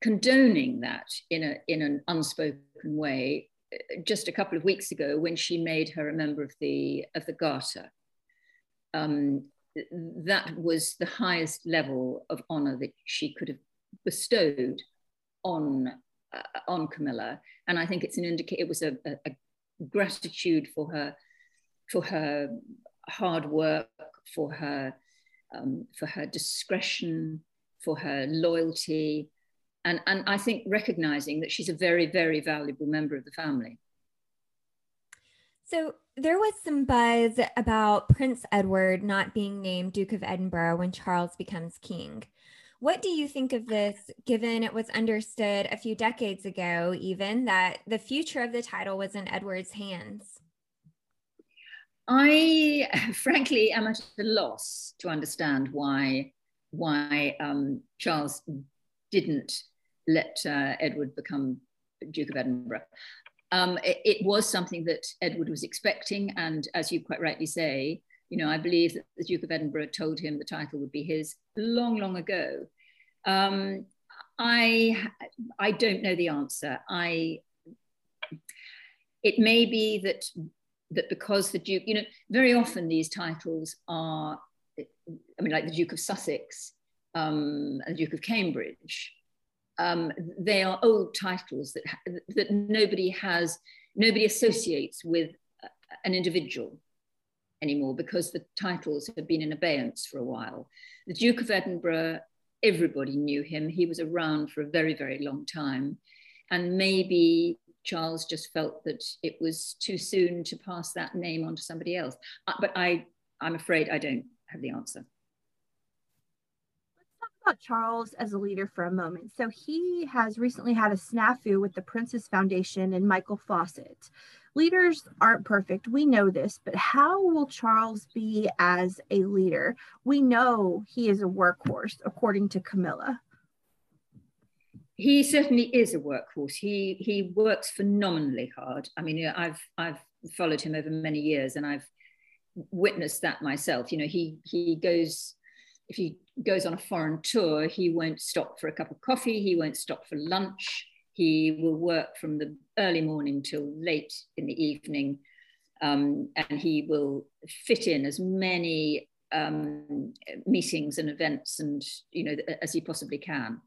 C: condoning that in, a, in an unspoken way uh, just a couple of weeks ago when she made her a member of the, of the Garter. Um, that was the highest level of honor that she could have bestowed on uh, on Camilla, and I think it's an indicator. It was a, a, a, gratitude for her for her hard work, for her um, for her discretion, for her loyalty, and and I think recognizing that she's a very very valuable member of the family.
B: So there was some buzz about Prince Edward not being named Duke of Edinburgh when Charles becomes king. What do you think of this, given it was understood a few decades ago, even that the future of the title was in Edward's hands?
C: I, frankly, am at a loss to understand why why um, Charles didn't let uh, Edward become Duke of Edinburgh. Um, it, it, was something that Edward was expecting, and as you quite rightly say, you know, I believe that the Duke of Edinburgh told him the title would be his long, long ago. Um, I, I don't know the answer. I, it may be that, that because the Duke, you know, very often these titles are, I mean, like the Duke of Sussex um, and the Duke of Cambridge, um, they are old titles that, that nobody has, nobody associates with an individual anymore because the titles have been in abeyance for a while. The Duke of Edinburgh, everybody knew him. He was around for a very, very long time. And maybe Charles just felt that it was too soon to pass that name on to somebody else. Uh, but I, I'm afraid I don't have the answer
A: about Charles as a leader for a moment. So he has recently had a snafu with the Prince's Foundation and Michael Fawcett. Leaders aren't perfect. We know this, but how will Charles be as a leader? We know he is a workhorse, according to Camilla.
C: He certainly is a workhorse. He he works phenomenally hard. I mean, I've I've followed him over many years, and I've witnessed that myself. You know, he he goes if he goes on a foreign tour, he won't stop for a cup of coffee. He won't stop for lunch. He will work from the early morning till late in the evening. Um, and he will fit in as many um, meetings and events and you know as he possibly can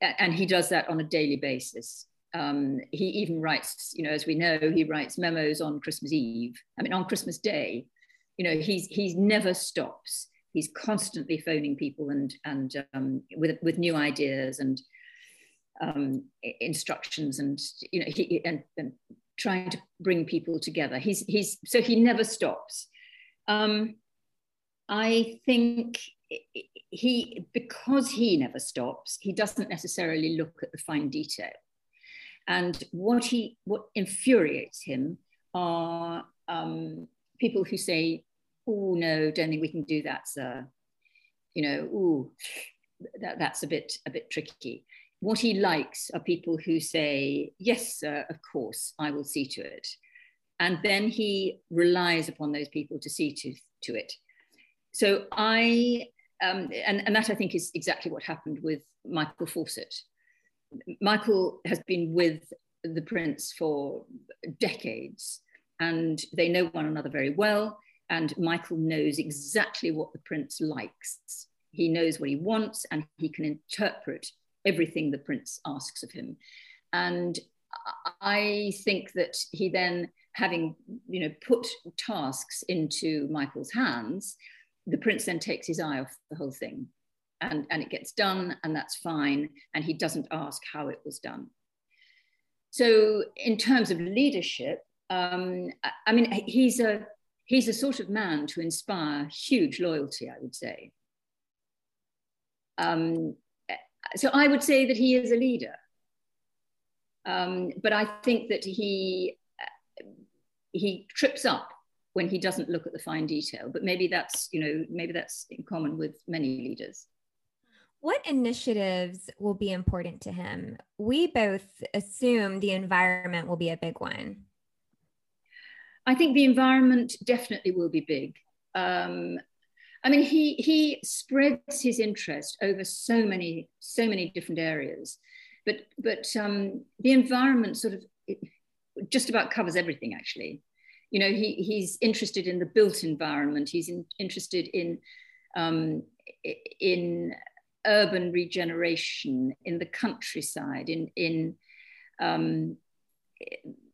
C: and he does that on a daily basis um, he even writes you know as we know he writes memos on christmas eve i mean on christmas day you know he's he's never stops he's constantly phoning people and and um, with with new ideas and um, instructions and you know he and, and, trying to bring people together. He's he's so he never stops. Um, I think he because he never stops. He doesn't necessarily look at the fine detail, and what he what infuriates him are um, people who say, "Oh no, don't think we can do that, sir." You know, "Oh, that, that's a bit a bit tricky." what he likes are people who say, Yes, sir, of course, I will see to it. And then he relies upon those people to see to, to it. So I, um, and, and that I think is exactly what happened with Michael Fawcett. Michael has been with the prince for decades and they know one another very well and Michael knows exactly what the prince likes. He knows what he wants and he can interpret everything the prince asks of him. And I think that he then, having you know put tasks into Michael's hands, the prince then takes his eye off the whole thing, and and it gets done, and that's fine. And he doesn't ask how it was done. So in terms of leadership, um, I mean, he's a he's a sort of man to inspire huge loyalty, I would say. Um, so I would say that he is a leader. Um, but I think that he he trips up when he doesn't look at the fine detail. But maybe that's you know maybe that's in common with many leaders.
B: What initiatives will be important to him? We both assume the environment will be a big one.
C: I think the environment definitely will be big. Um, I mean, he he spreads his interest over so many so many different areas, but but um, the environment sort of just about covers everything. Actually, you know, he he's interested in the built environment. He's in, interested in um, in urban regeneration, in the countryside, in in um,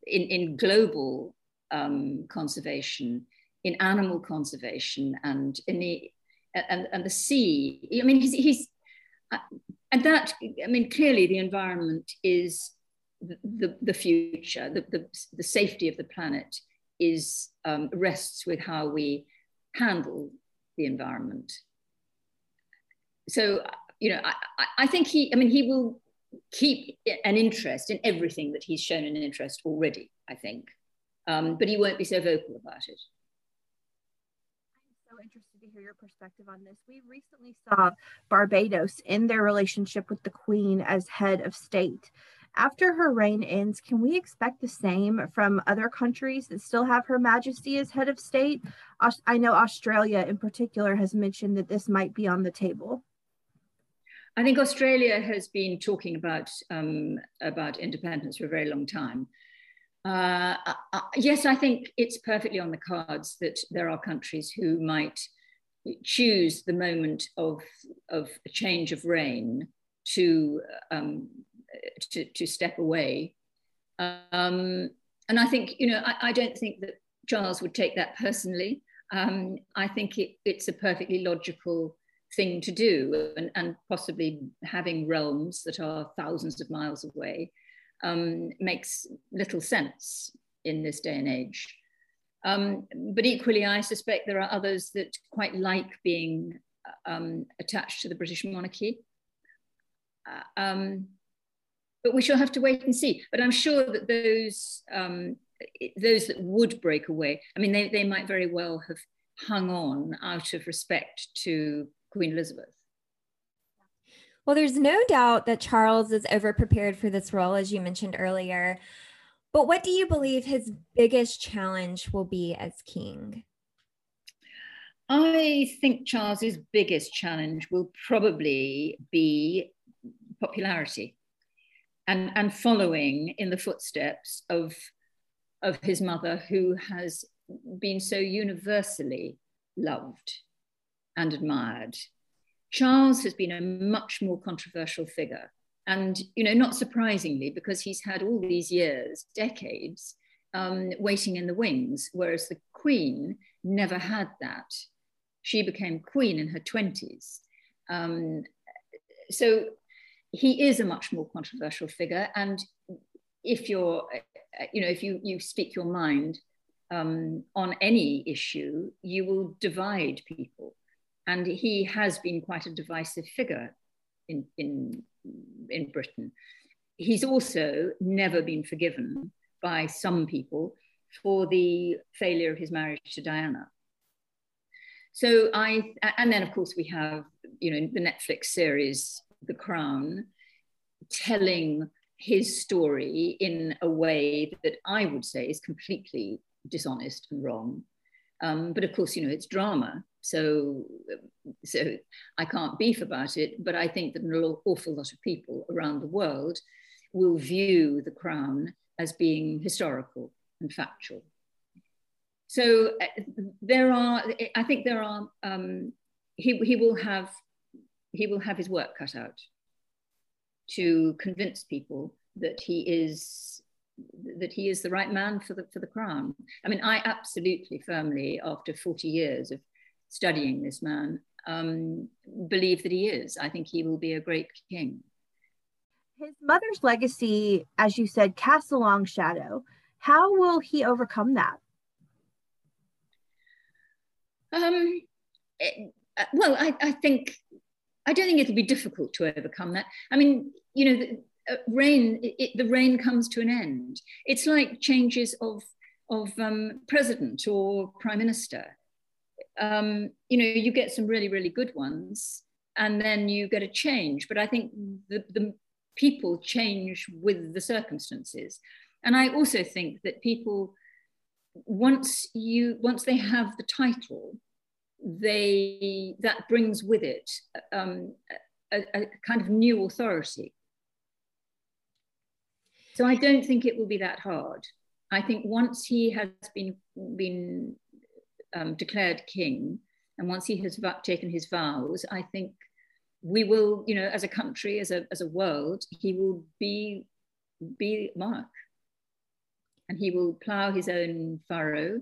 C: in, in global um, conservation, in animal conservation, and in the and, and the sea. I mean, he's, he's uh, and that I mean clearly the environment is the, the, the future. The, the, the safety of the planet is um, rests with how we handle the environment. So you know, I, I think he. I mean, he will keep an interest in everything that he's shown an interest already. I think um, but he won't be so vocal about it.
A: I'm so interested to hear your perspective on this. We recently saw Barbados in their relationship with the Queen as head of state. After her reign ends, can we expect the same from other countries that still have Her Majesty as head of state? I know Australia in particular has mentioned that this might be on the table.
C: I think Australia has been talking about um, about independence for a very long time. Uh, uh, uh, yes, I think it's perfectly on the cards that there are countries who might choose the moment of, of a change of reign to, um, to, to, step away. Um, and I think, you know, I, I, don't think that Charles would take that personally. Um, I think it, it's a perfectly logical thing to do, and, and possibly having realms that are thousands of miles away um, makes little sense in this day and age. Um, but equally, I suspect there are others that quite like being um, attached to the British monarchy. Uh, um, but we shall have to wait and see. But I'm sure that those um, those that would break away, I mean, they, they might very well have hung on out of respect to Queen Elizabeth.
B: Well, there's no doubt that Charles is overprepared for this role, as you mentioned earlier. But what do you believe his biggest challenge will be as king?
C: I think Charles's biggest challenge will probably be popularity and, and following in the footsteps of, of his mother, who has been so universally loved and admired Charles has been a much more controversial figure. And, you know, not surprisingly, because he's had all these years, decades, um, waiting in the wings, whereas the Queen never had that. She became Queen in her 20s. Um, so he is a much more controversial figure. And if you're, you know, if you, you speak your mind um, on any issue, you will divide people and he has been quite a divisive figure in, in, in Britain. He's also never been forgiven by some people for the failure of his marriage to Diana. So I, and then of course we have, you know, the Netflix series, The Crown, telling his story in a way that I would say is completely dishonest and wrong. Um, but of course, you know, it's drama. So, so I can't beef about it, but I think that an awful lot of people around the world will view the crown as being historical and factual. so uh, there are, I think there are, um, he, he will have, he will have his work cut out to convince people that he is that he is the right man for the for the crown. I mean, I absolutely firmly, after 40 years of studying this man, um, believe that he is. I think he will be a great king.
A: His mother's legacy, as you said, casts a long shadow. How will he overcome that?
C: Um, it, uh, well, I, I, think I don't think it'll be difficult to overcome that. I mean, you know, the, uh, reign it, the reign comes to an end. It's like changes of of um, president or prime minister. Um, you know, you get some really really good ones, and then you get a change. But I think the, the people change with the circumstances, and I also think that people once you once they have the title they that brings with it um, a, a, kind of new authority so i don't think it will be that hard i think once he has been been um, declared king and once he has taken his vows i think we will you know as a country as a, as a world he will be be monarch and he will plough his own furrow,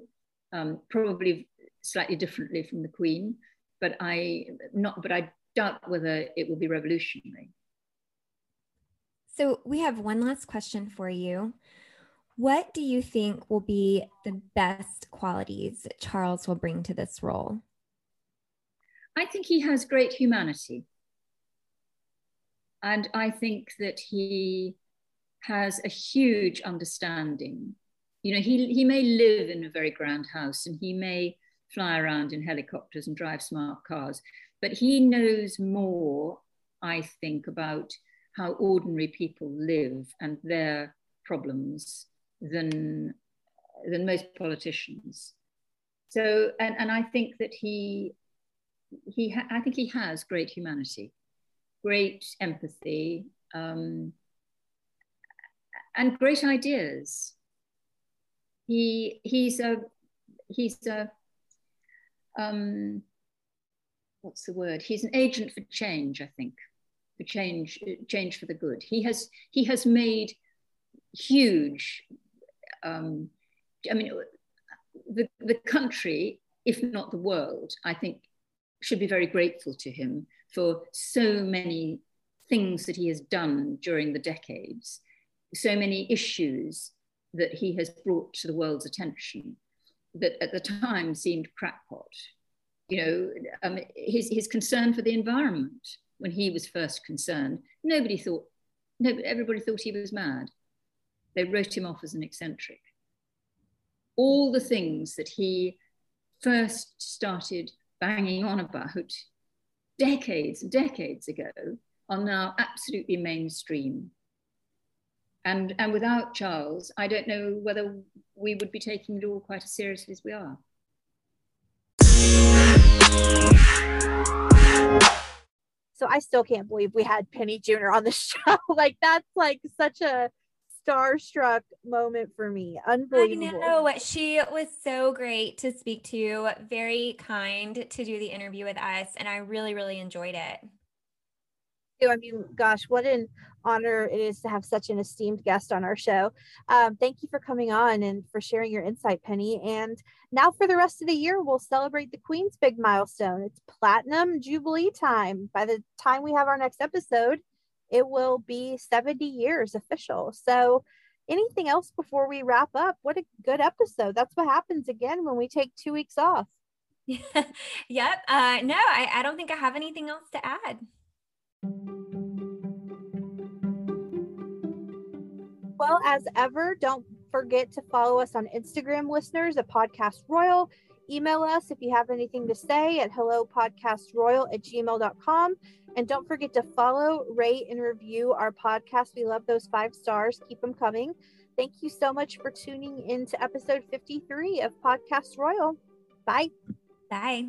C: um, probably slightly differently from the Queen, but I not, but I doubt whether it will be revolutionary.
B: So we have one last question for you. What do you think will be the best qualities Charles will bring to this role?
C: I think he has great humanity. And I think that he has a huge understanding. You know, he, he may live in a very grand house and he may fly around in helicopters and drive smart cars, but he knows more, I think, about how ordinary people live and their problems than, than most politicians. So, and, and I think that he, he I think he has great humanity, great empathy, um, and great ideas. He he's a he's a um, what's the word? He's an agent for change, I think, for change change for the good. He has he has made huge. Um, I mean, the the country, if not the world, I think, should be very grateful to him for so many things that he has done during the decades so many issues that he has brought to the world's attention that at the time seemed crackpot. You know, um, his, his concern for the environment when he was first concerned, nobody thought, everybody thought he was mad. They wrote him off as an eccentric. All the things that he first started banging on about decades and decades ago are now absolutely mainstream and, and without Charles, I don't know whether we would be taking it all quite as seriously as we are.
A: So I still can't believe we had Penny Junor on the show. like that's like such a starstruck moment for me. Unbelievable.
B: I know. She was so great to speak to, very kind to do the interview with us, and I really, really enjoyed it.
A: I mean, gosh, what an honor it is to have such an esteemed guest on our show. Um, thank you for coming on and for sharing your insight, Penny. And now for the rest of the year, we'll celebrate the Queen's big milestone. It's Platinum Jubilee time. By the time we have our next episode, it will be 70 years official. So, anything else before we wrap up? What a good episode. That's what happens again when we take two weeks off.
B: yep. Uh, no, I, I don't think I have anything else to add.
A: Well, as ever, don't forget to follow us on Instagram, listeners, at Podcast Royal. Email us if you have anything to say at hellopodcastroyal at gmail.com. And don't forget to follow, rate, and review our podcast. We love those five stars. Keep them coming. Thank you so much for tuning in to episode 53 of Podcast Royal. Bye.
B: Bye.